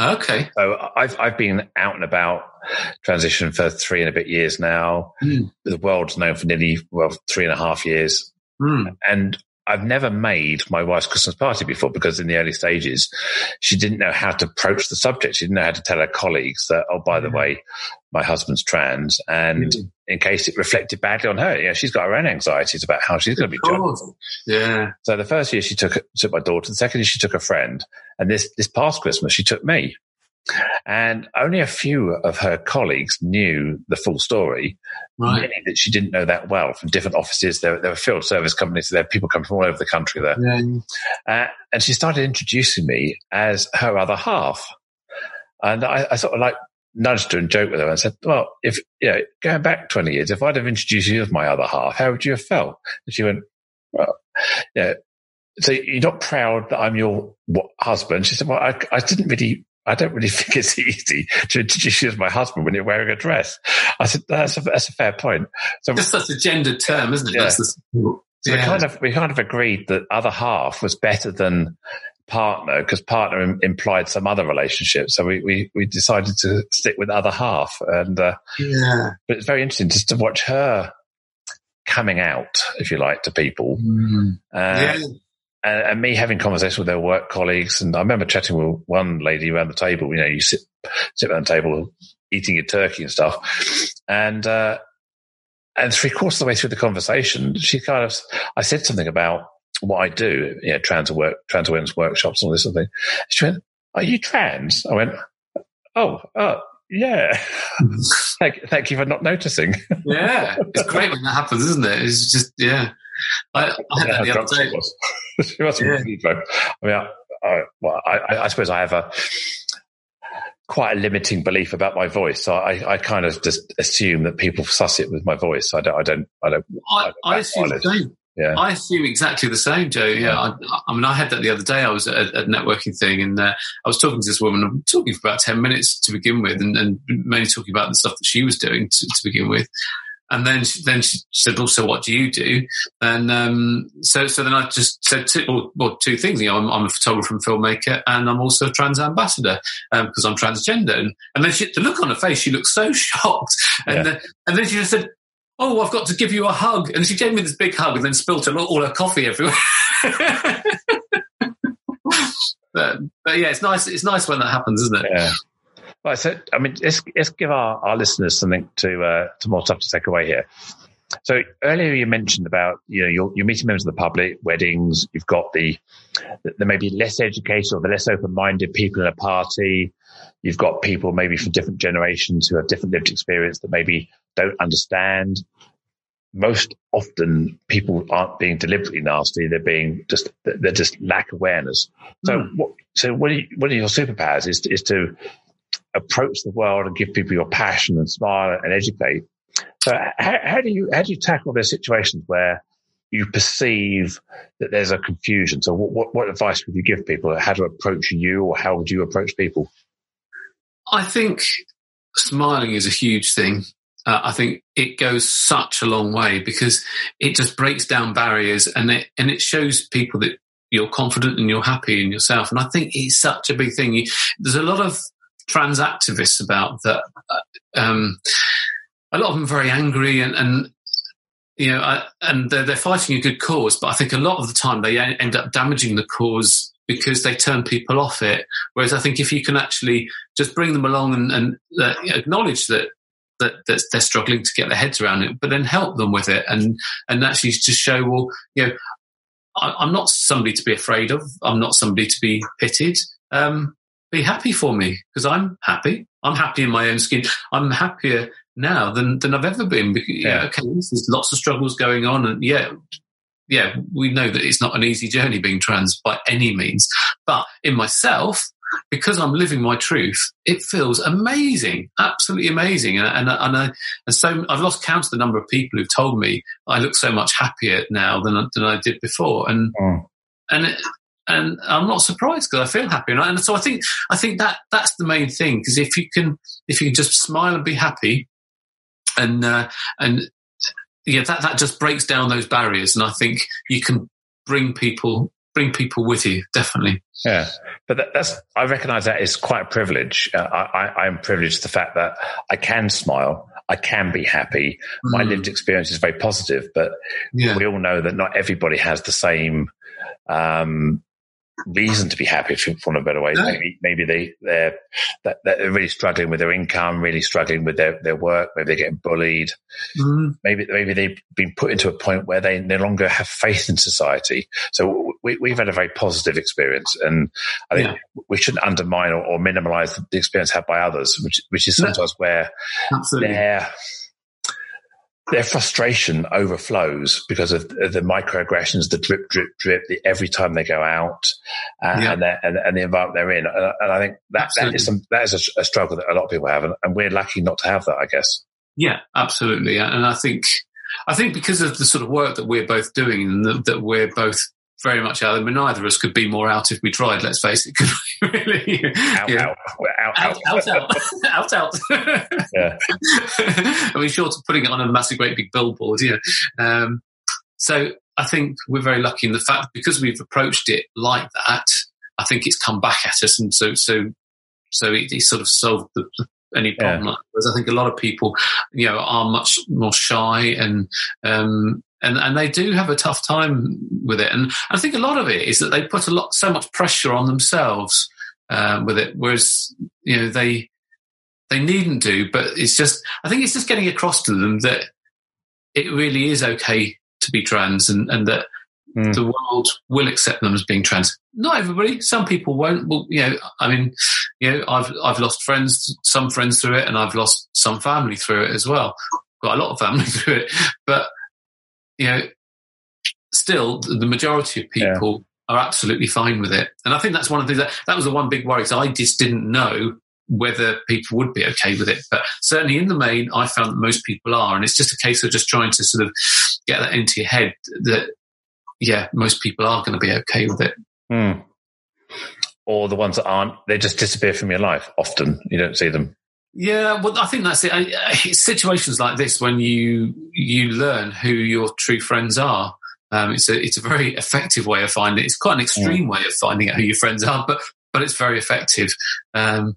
Okay. So I've I've been out and about transition for three and a bit years now. Mm. The world's known for nearly well three and a half years, mm. and I've never made my wife's Christmas party before because in the early stages, she didn't know how to approach the subject. She didn't know how to tell her colleagues that, oh, by the way, my husband's trans. And mm. in case it reflected badly on her, yeah, she's got her own anxieties about how she's going to be judged. Yeah. So the first year she took, took my daughter. The second year she took a friend. And this, this past Christmas, she took me. And only a few of her colleagues knew the full story, right. meaning that she didn't know that well from different offices. There, there were field service companies, so there were people coming from all over the country there. Yeah. Uh, and she started introducing me as her other half. And I, I, sort of like nudged her and joked with her and said, Well, if, you know, going back 20 years, if I'd have introduced you as my other half, how would you have felt? And she went, Well, yeah. So you're not proud that I'm your husband? She said, Well, I, I didn't really I don't really think it's easy to introduce you as my husband when you're wearing a dress. I said, that's a, that's a fair point. So just that's a gendered term, isn't it? Yeah. The, yeah. we kind of, we kind of agreed that other half was better than partner because partner Im- implied some other relationship. So we, we, we decided to stick with other half. And, uh, yeah, but it's very interesting just to watch her coming out, if you like, to people. Mm. Uh, yeah and, and, me having conversations with their work colleagues. And I remember chatting with one lady around the table. You know, you sit sit around the table eating your turkey and stuff, and uh, and three quarters of the way through the conversation, she kind of I said something about what I do, you know, trans work, trans awareness workshops and all this sort of thing. She went, "Are you trans?" I went, "Oh, oh." Yeah. thank, thank you for not noticing. yeah. It's great when that happens, isn't it? It's just, yeah. I, I had that the other day. she must have yeah. I mean, I, I, well, I, I, suppose I have a quite a limiting belief about my voice. So I, I kind of just assume that people suss it with my voice. I don't, I don't, I don't. I, I assume the same. Yeah. I assume exactly the same, Joe. Yeah, I, I, mean, I had that the other day. I was at a, networking thing, and uh, I was talking to this woman, I'm talking for about ten minutes to begin with, and, and, mainly talking about the stuff that she was doing to, to begin with. And then she, then she said, "Well, so what do you do?" And um, so so then I just said two, well, well two things. You know, I'm, I'm, a photographer and filmmaker, and I'm also a trans ambassador because um, I'm transgender. And, and then she, the look on her face, she looked so shocked, and yeah. then, and then she just said. Oh, I've got to give you a hug. And she gave me this big hug and then spilt all her coffee everywhere. but, but yeah, it's nice. It's nice when that happens, isn't it? Yeah. Right. So, I mean, let's, let's give our, our listeners something to, uh, to more stuff to take away here. So earlier you mentioned about, you know, you're, you're meeting members of the public, weddings, you've got the, the maybe less educated or the less open-minded people in a party. You've got people maybe from different generations who have different lived experience that maybe don't understand. Most often people aren't being deliberately nasty. They're being just, they're just lack awareness. So mm. what, so what are, you, what are your superpowers is, is to approach the world and give people your passion and smile and educate. So how, how do you how do you tackle those situations where you perceive that there's a confusion? So what, what, what advice would you give people? How to approach you, or how would you approach people? I think smiling is a huge thing. Uh, I think it goes such a long way because it just breaks down barriers and it and it shows people that you're confident and you're happy in yourself. And I think it's such a big thing. You, there's a lot of trans activists about that. Uh, um, a lot of them very angry and, and you know, I, and they're, they're fighting a good cause, but I think a lot of the time they end up damaging the cause because they turn people off it. Whereas I think if you can actually just bring them along and, and uh, acknowledge that, that that they're struggling to get their heads around it, but then help them with it and and actually just show, well, you know, I, am not somebody to be afraid of. I'm not somebody to be pitied. Um, be happy for me because I'm happy. I'm happy in my own skin. I'm happier now than than I've ever been. Yeah, okay, there's lots of struggles going on, and yeah, yeah, we know that it's not an easy journey being trans by any means. But in myself, because I'm living my truth, it feels amazing, absolutely amazing. And and, and, I, and so I've lost count of the number of people who've told me I look so much happier now than than I did before, and. Mm. And it, and I'm not surprised because I feel happy. And, so I think I think that that's the main thing because if you can if you can just smile and be happy, and uh, and yeah, that that just breaks down those barriers, and I think you can bring people bring people with you definitely. Yeah, but that, that's I recognise that is quite a privilege. Uh, I, am privileged to the fact that I can smile. I can be happy. Mm. My lived experience is very positive, but yeah. we all know that not everybody has the same um, reason to be happy, for want of a better way. No. Maybe, maybe they, they're, they're really struggling with their income, really struggling with their, their work. Maybe they're getting bullied. Mm. Maybe, maybe they've been put into a point where they no longer have faith in society. So we, have had a very positive experience. And I think yeah. we shouldn't undermine or, or, minimize the experience had by others, which, which is sometimes no. where Absolutely. they're, their frustration overflows because of the microaggressions, the drip, drip, drip, the, every time they go out, uh, yeah. and, and, and, the environment they're in. And, and I think that, that is some, that is a, a, struggle that a lot of people have, and, and, we're lucky not to have that, I guess. Yeah, absolutely. And I think, I think because of the sort of work that we're both doing and that, that we're both very much out. I mean, neither of us could be more out if we tried. Let's face it. Could we really? Out, yeah. out, out, out, out, out, out, out. yeah. I mean, short of putting it on a massive, great big billboard. Yeah. Um, so I think we're very lucky in the fact because we've approached it like that. I think it's come back at us, and so so so it, it sort of solved the, any problem. Yeah. Whereas I think a lot of people, you know, are much more shy and um, and and they do have a tough time with it. And I think a lot of it is that they put a lot so much pressure on themselves uh, with it, whereas you know they they needn't do. But it's just I think it's just getting across to them that it really is okay to be trans, and and that mm. the world will accept them as being trans. Not everybody. Some people won't. Well, you know, I mean, you know, I've I've lost friends, some friends through it, and I've lost some family through it as well. Got a lot of family through it, but you know, still the majority of people yeah. are absolutely fine with it. And I think that's one of the that, that was the one big worry. So I just didn't know whether people would be okay with it. But certainly in the main, I found that most people are. And it's just a case of just trying to sort of get that into your head that, yeah, most people are going to be okay with it. Mm. Or the ones that aren't, they just disappear from your life often. You don't see them. Yeah, well, I think that's it. It's situations like this when you you learn who your true friends are. Um, it's a it's a very effective way of finding. It's quite an extreme way of finding out who your friends are, but but it's very effective. Um,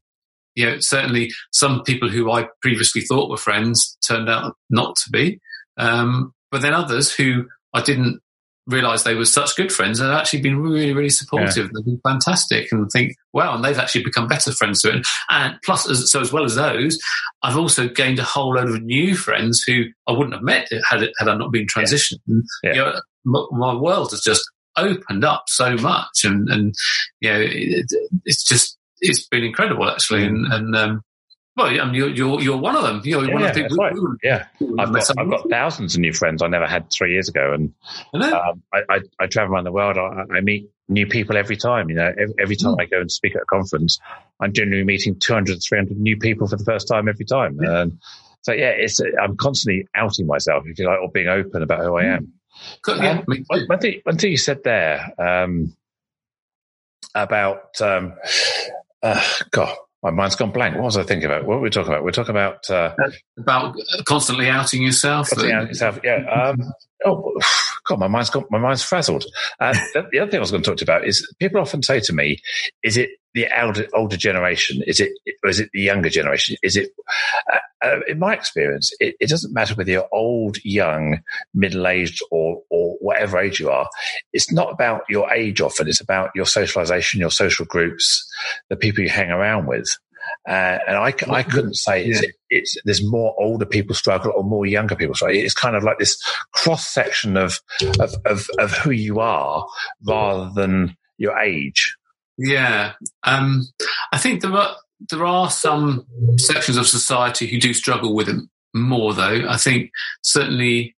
you know, certainly some people who I previously thought were friends turned out not to be. Um, but then others who I didn't realize they were such good friends and actually been really, really supportive. Yeah. They've been fantastic and think, wow, and they've actually become better friends to it. And plus, as, so as well as those, I've also gained a whole load of new friends who I wouldn't have met had it, had I not been transitioned. Yeah. Yeah. You know, my, my, world has just opened up so much and, and you know, it, it's just, it's been incredible actually. And, and, um, well, I mean, you're, you're, you're one of them. You're yeah, one of the people. Right. yeah, I've got I've got thousands of new friends I never had three years ago, and I, um, I, I, I, travel around the world. I, I, meet new people every time. You know, every, every time mm. I go and speak at a conference, I'm generally meeting 200, 300 new people for the first time every time. Yeah. And so, yeah, it's I'm constantly outing myself, if you like, or being open about who I mm. am. Yeah, um, one, one, thing, one thing you said there um, about um, uh, God my mind's gone blank. What was I thinking about? What were we talking about? We're talking about uh, about constantly outing yourself. Constantly outing yourself. Yeah. Um, oh God, my mind's gone. My mind's frazzled. Uh, the, the, other thing I was going to talk to you about is people often say to me, "Is it the older, older generation? Is it or is it the younger generation? Is it?" Uh, uh, in my experience, it, it, doesn't matter whether you're old, young, middle aged, or or whatever age you are. It's not about your age often. It's about your socialization, your social groups, the people you hang around with. Uh, and I, I couldn't say it's, yeah. it's, there's more older people struggle or more younger people struggle. It's kind of like this cross section of, of, of, of who you are rather than your age. Yeah. Um, I think there are, there are some sections of society who do struggle with it more though. I think certainly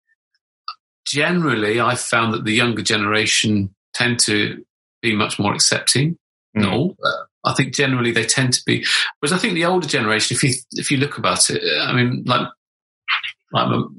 generally I've found that the younger generation tend to be much more accepting. Mm. No, I think generally they tend to be. Whereas I think the older generation, if you if you look about it, I mean, like, I'm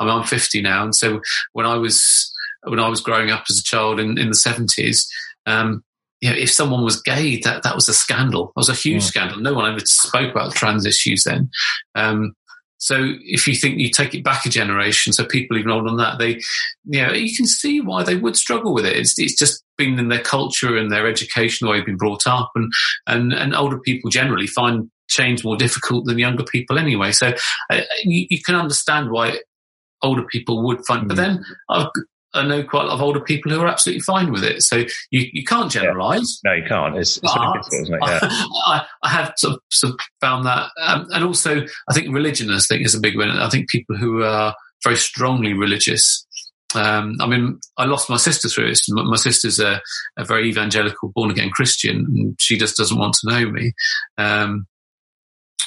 I'm 50 now, and so when I was when I was growing up as a child in, in the 70s, um, you know, if someone was gay, that that was a scandal. It was a huge yeah. scandal. No one ever spoke about trans issues then. Um, so if you think you take it back a generation, so people even older than that, they, you know, you can see why they would struggle with it. It's, it's just been in their culture and their education, the way they've been brought up, and and and older people generally find change more difficult than younger people anyway. So uh, you, you, can understand why older people would find. Mm. But then I've I know quite a lot of older people who are absolutely fine with it. So you, you can't generalise. Yeah. No, you can't. It's, it's difficult, isn't it? Yeah. I, I, have sort of, sort of found that. Um, and also, I think religion, I think, is a big one. I think people who are very strongly religious. Um, I mean, I lost my sister through this. My sister's a, a very evangelical, born again Christian, and she just doesn't want to know me. Um,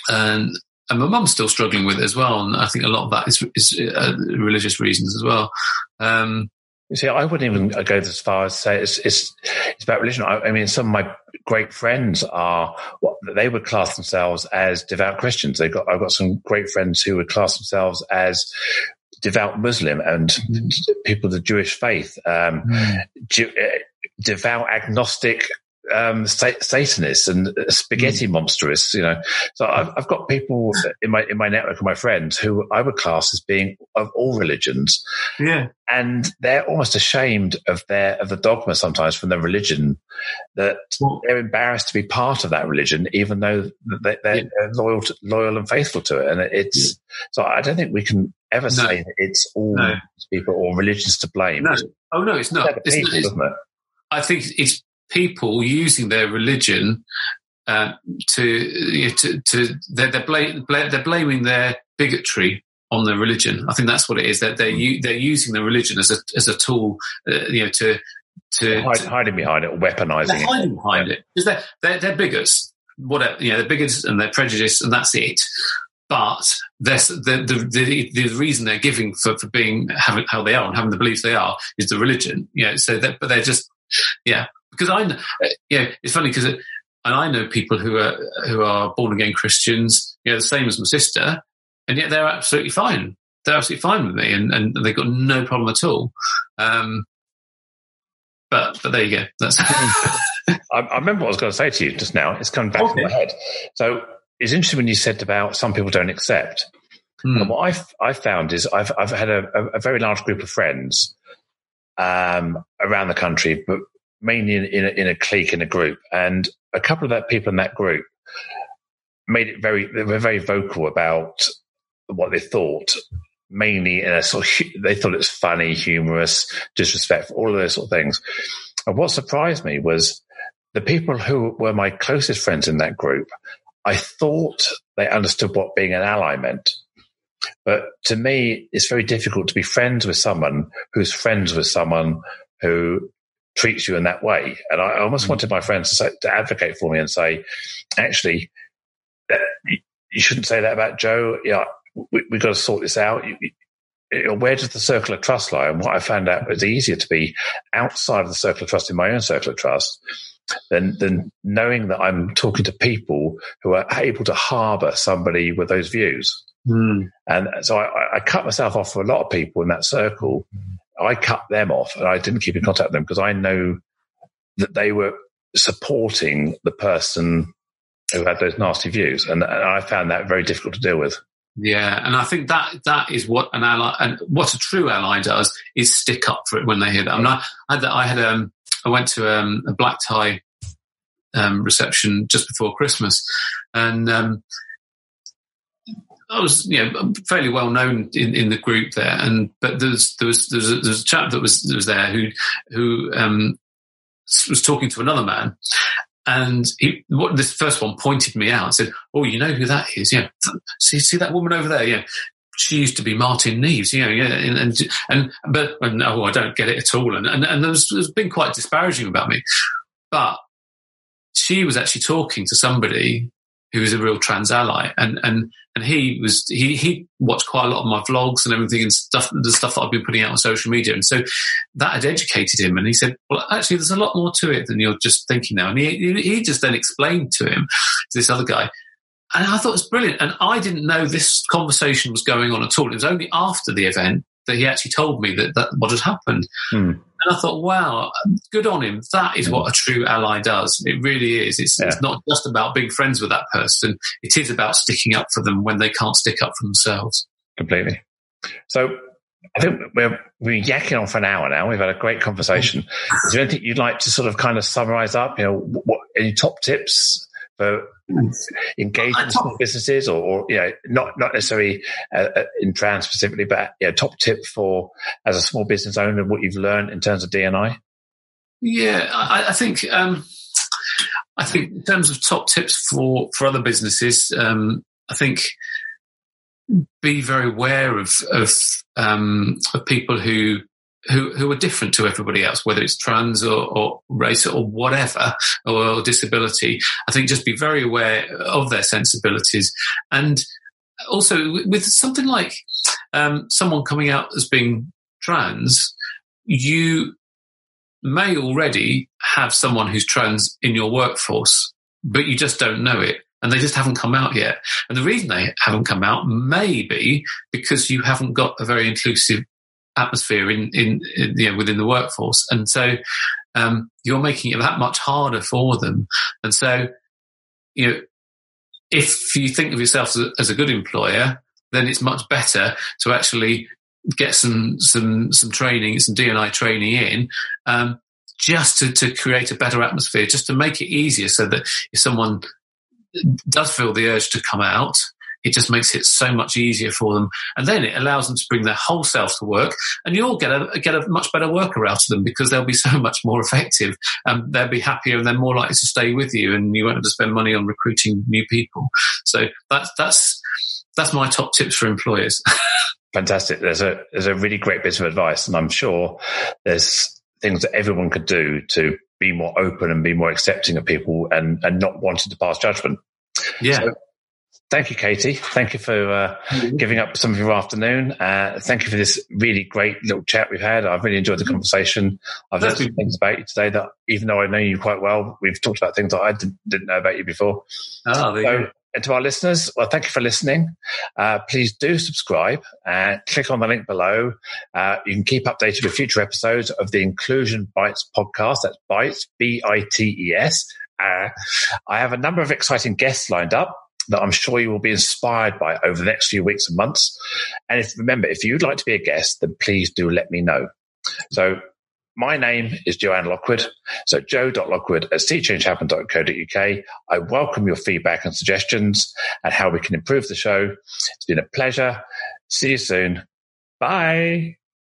and and my mum's still struggling with it as well. And I think a lot of that is, is uh, religious reasons as well. Um, you see, I wouldn't even go as far as say it's it's, it's about religion. I, I, mean, some of my great friends are what they would class themselves as devout Christians. They got I've got some great friends who would class themselves as devout Muslim and mm. people of the Jewish faith, um, mm. Ju- uh, devout agnostic um, Satanists and spaghetti mm. monsterists, you know. So I've, I've, got people in my in my network of my friends who I would class as being of all religions. Yeah, and they're almost ashamed of their of the dogma sometimes from their religion that well, they're embarrassed to be part of that religion, even though they, are yeah. loyal to, loyal and faithful to it. And it's yeah. so I don't think we can ever no. say that it's all no. people or religions to blame. No, oh no, it's not. It's, people, it's, it? I think it's people using their religion uh, to, you know, to, to they're they're, blame, they're blaming their bigotry on their religion. I think that's what it is. That they're they're, they're using the religion as a as a tool, uh, you know, to to, hide, to hiding behind it, or weaponizing they're hiding behind it because they're, they're they're bigots. Whatever, you know, they're bigots and they're prejudiced, and that's it. But the, the, the, the reason they're giving for, for being having how they are and having the beliefs they are is the religion. You know, so that, but they're just yeah because I, yeah, it's funny because, and I know people who are who are born again Christians, you know, the same as my sister, and yet they're absolutely fine. They're absolutely fine with me, and, and they've got no problem at all. Um, but but there you go. That's. I, I, remember what I was going to say to you just now. It's coming back okay. to my head. So it's interesting when you said about some people don't accept. Hmm. And what I've, I've found is I've, I've had a, a very large group of friends um, around the country, but mainly in, in, a, in a clique, in a group. And a couple of that people in that group made it very, they were very vocal about what they thought, mainly in a sort of, they thought it was funny, humorous, disrespectful, all of those sort of things. And what surprised me was the people who were my closest friends in that group, I thought they understood what being an ally meant. But to me, it's very difficult to be friends with someone who's friends with someone who treats you in that way. And I almost mm-hmm. wanted my friends to, say, to advocate for me and say, actually, you, shouldn't say that about Joe. Yeah, we, we've got to sort this out. Where does the circle of trust lie? And what I found out was easier to be outside of the circle of trust in my own circle of trust than than knowing that I'm talking to people who are able to harbour somebody with those views. Hmm. And so I, I cut myself off for a lot of people in that circle. I cut them off and I didn't keep in contact with them because I know that they were supporting the person who had those nasty views. And, and I found that very difficult to deal with. Yeah, and I think that that is what an ally and what a true ally does is stick up for it when they hear that. I, mean, I, I had I had um I went to um, a black tie um, reception just before Christmas, and um, I was you know fairly well known in, in the group there, and but there was there was there was a, there was a chap that was that was there who who um, was talking to another man, and he, what this first one pointed me out and said, "Oh, you know who that is? Yeah, see, see that woman over there? Yeah, she used to be Martin Neeves, you know, yeah, and and, and but and, no, I don't get it at all, and and, and there's, there's been quite disparaging about me, but she was actually talking to somebody who was a real trans ally, and and and he was he he watched quite a lot of my vlogs and everything and stuff the stuff that I've been putting out on social media, and so that had educated him, and he said, well, actually, there's a lot more to it than you're just thinking now, and he he just then explained to him to this other guy. And I thought it was brilliant. And I didn't know this conversation was going on at all. It was only after the event that he actually told me that, that what had happened. Hmm. And I thought, wow, um, good on him. That is what a true ally does. It really is. It's, Yeah. it's not just about being friends with that person. It is about sticking up for them when they can't stick up for themselves. completely. So I think we're we're yakking on for an hour now. We've had a great conversation. Is there anything you'd like to sort of kind of summarize up? You know, what any top tips for engaging Uh, top- small businesses, or, or you know, not not necessarily uh, uh, in trans specifically, but you know, top tip for as a small business owner, what you've learned in terms of D&I. Yeah, I, I think um, I think in terms of top tips for for other businesses, um, I think be very aware of of, um, of people who. Who, who are different to everybody else, whether it's trans or, or race or whatever, or disability. I think just be very aware of their sensibilities. And also with something like um, someone coming out as being trans, you may already have someone who's trans in your workforce, but you just don't know it. And they just haven't come out yet. And the reason they haven't come out may be because you haven't got a very inclusive atmosphere in, in, in you know, within the workforce. And so, um, you're making it that much harder for them. And so, you know, if you think of yourself as a, as a good employer, then it's much better to actually get some some some training, some D&I training in, um, just to, to create a better atmosphere, just to make it easier, so that if someone does feel the urge to come out, it just makes it so much easier for them, and then it allows them to bring their whole self to work, and you'll get a get a much better worker out of them because they'll be so much more effective, and they'll be happier, and they're more likely to stay with you, and you won't have to spend money on recruiting new people. So that's that's that's my top tips for employers. Fantastic. There's a there's a really great bit of advice, and I'm sure there's things that everyone could do to be more open and be more accepting of people and and not wanting to pass judgment. yeah. So- Thank you, Katie. Thank you for uh, giving up some of your afternoon. Uh, thank you for this really great little chat we've had. I've really enjoyed the conversation. I've learned some things about you today that, even though I know you quite well, we've talked about things that I didn't, know about you before. Oh, there you So, go. and to our listeners, well, thank you for listening. Uh, please do subscribe and click on the link below. Uh, you can keep updated with future episodes of the Inclusion Bites podcast. That's Bites, B I T E S. Uh, I have a number of exciting guests lined up. That I'm sure you will be inspired by over the next few weeks and months. And if remember, if you'd like to be a guest, then please do let me know. So my name is Joanne Lockwood. So joe.lockwood at seechangehappen.co.uk. I welcome your feedback and suggestions and how we can improve the show. It's been a pleasure. See you soon. Bye.